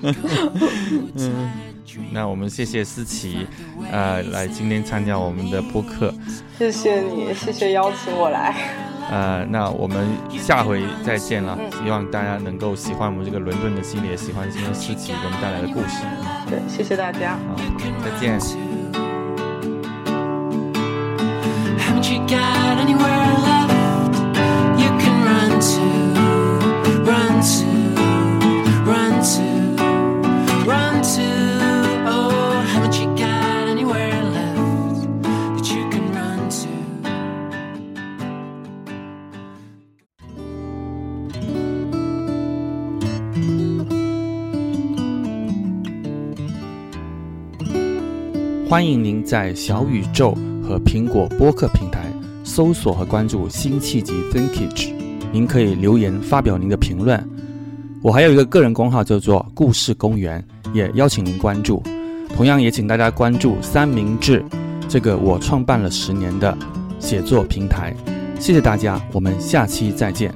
嗯。那我们谢谢思琪，呃，来今天参加我们的播客。谢谢你，谢谢邀请我来。呃，那我们下回再见了。希望大家能够喜欢我们这个伦敦的系列，喜欢今天思琪给我们带来的故事。对，谢谢大家。好，再见。欢迎您在小宇宙和苹果播客平台搜索和关注辛弃疾 Thinkage，您可以留言发表您的评论。我还有一个个人公号叫做故事公园，也邀请您关注。同样也请大家关注三明治这个我创办了十年的写作平台。谢谢大家，我们下期再见。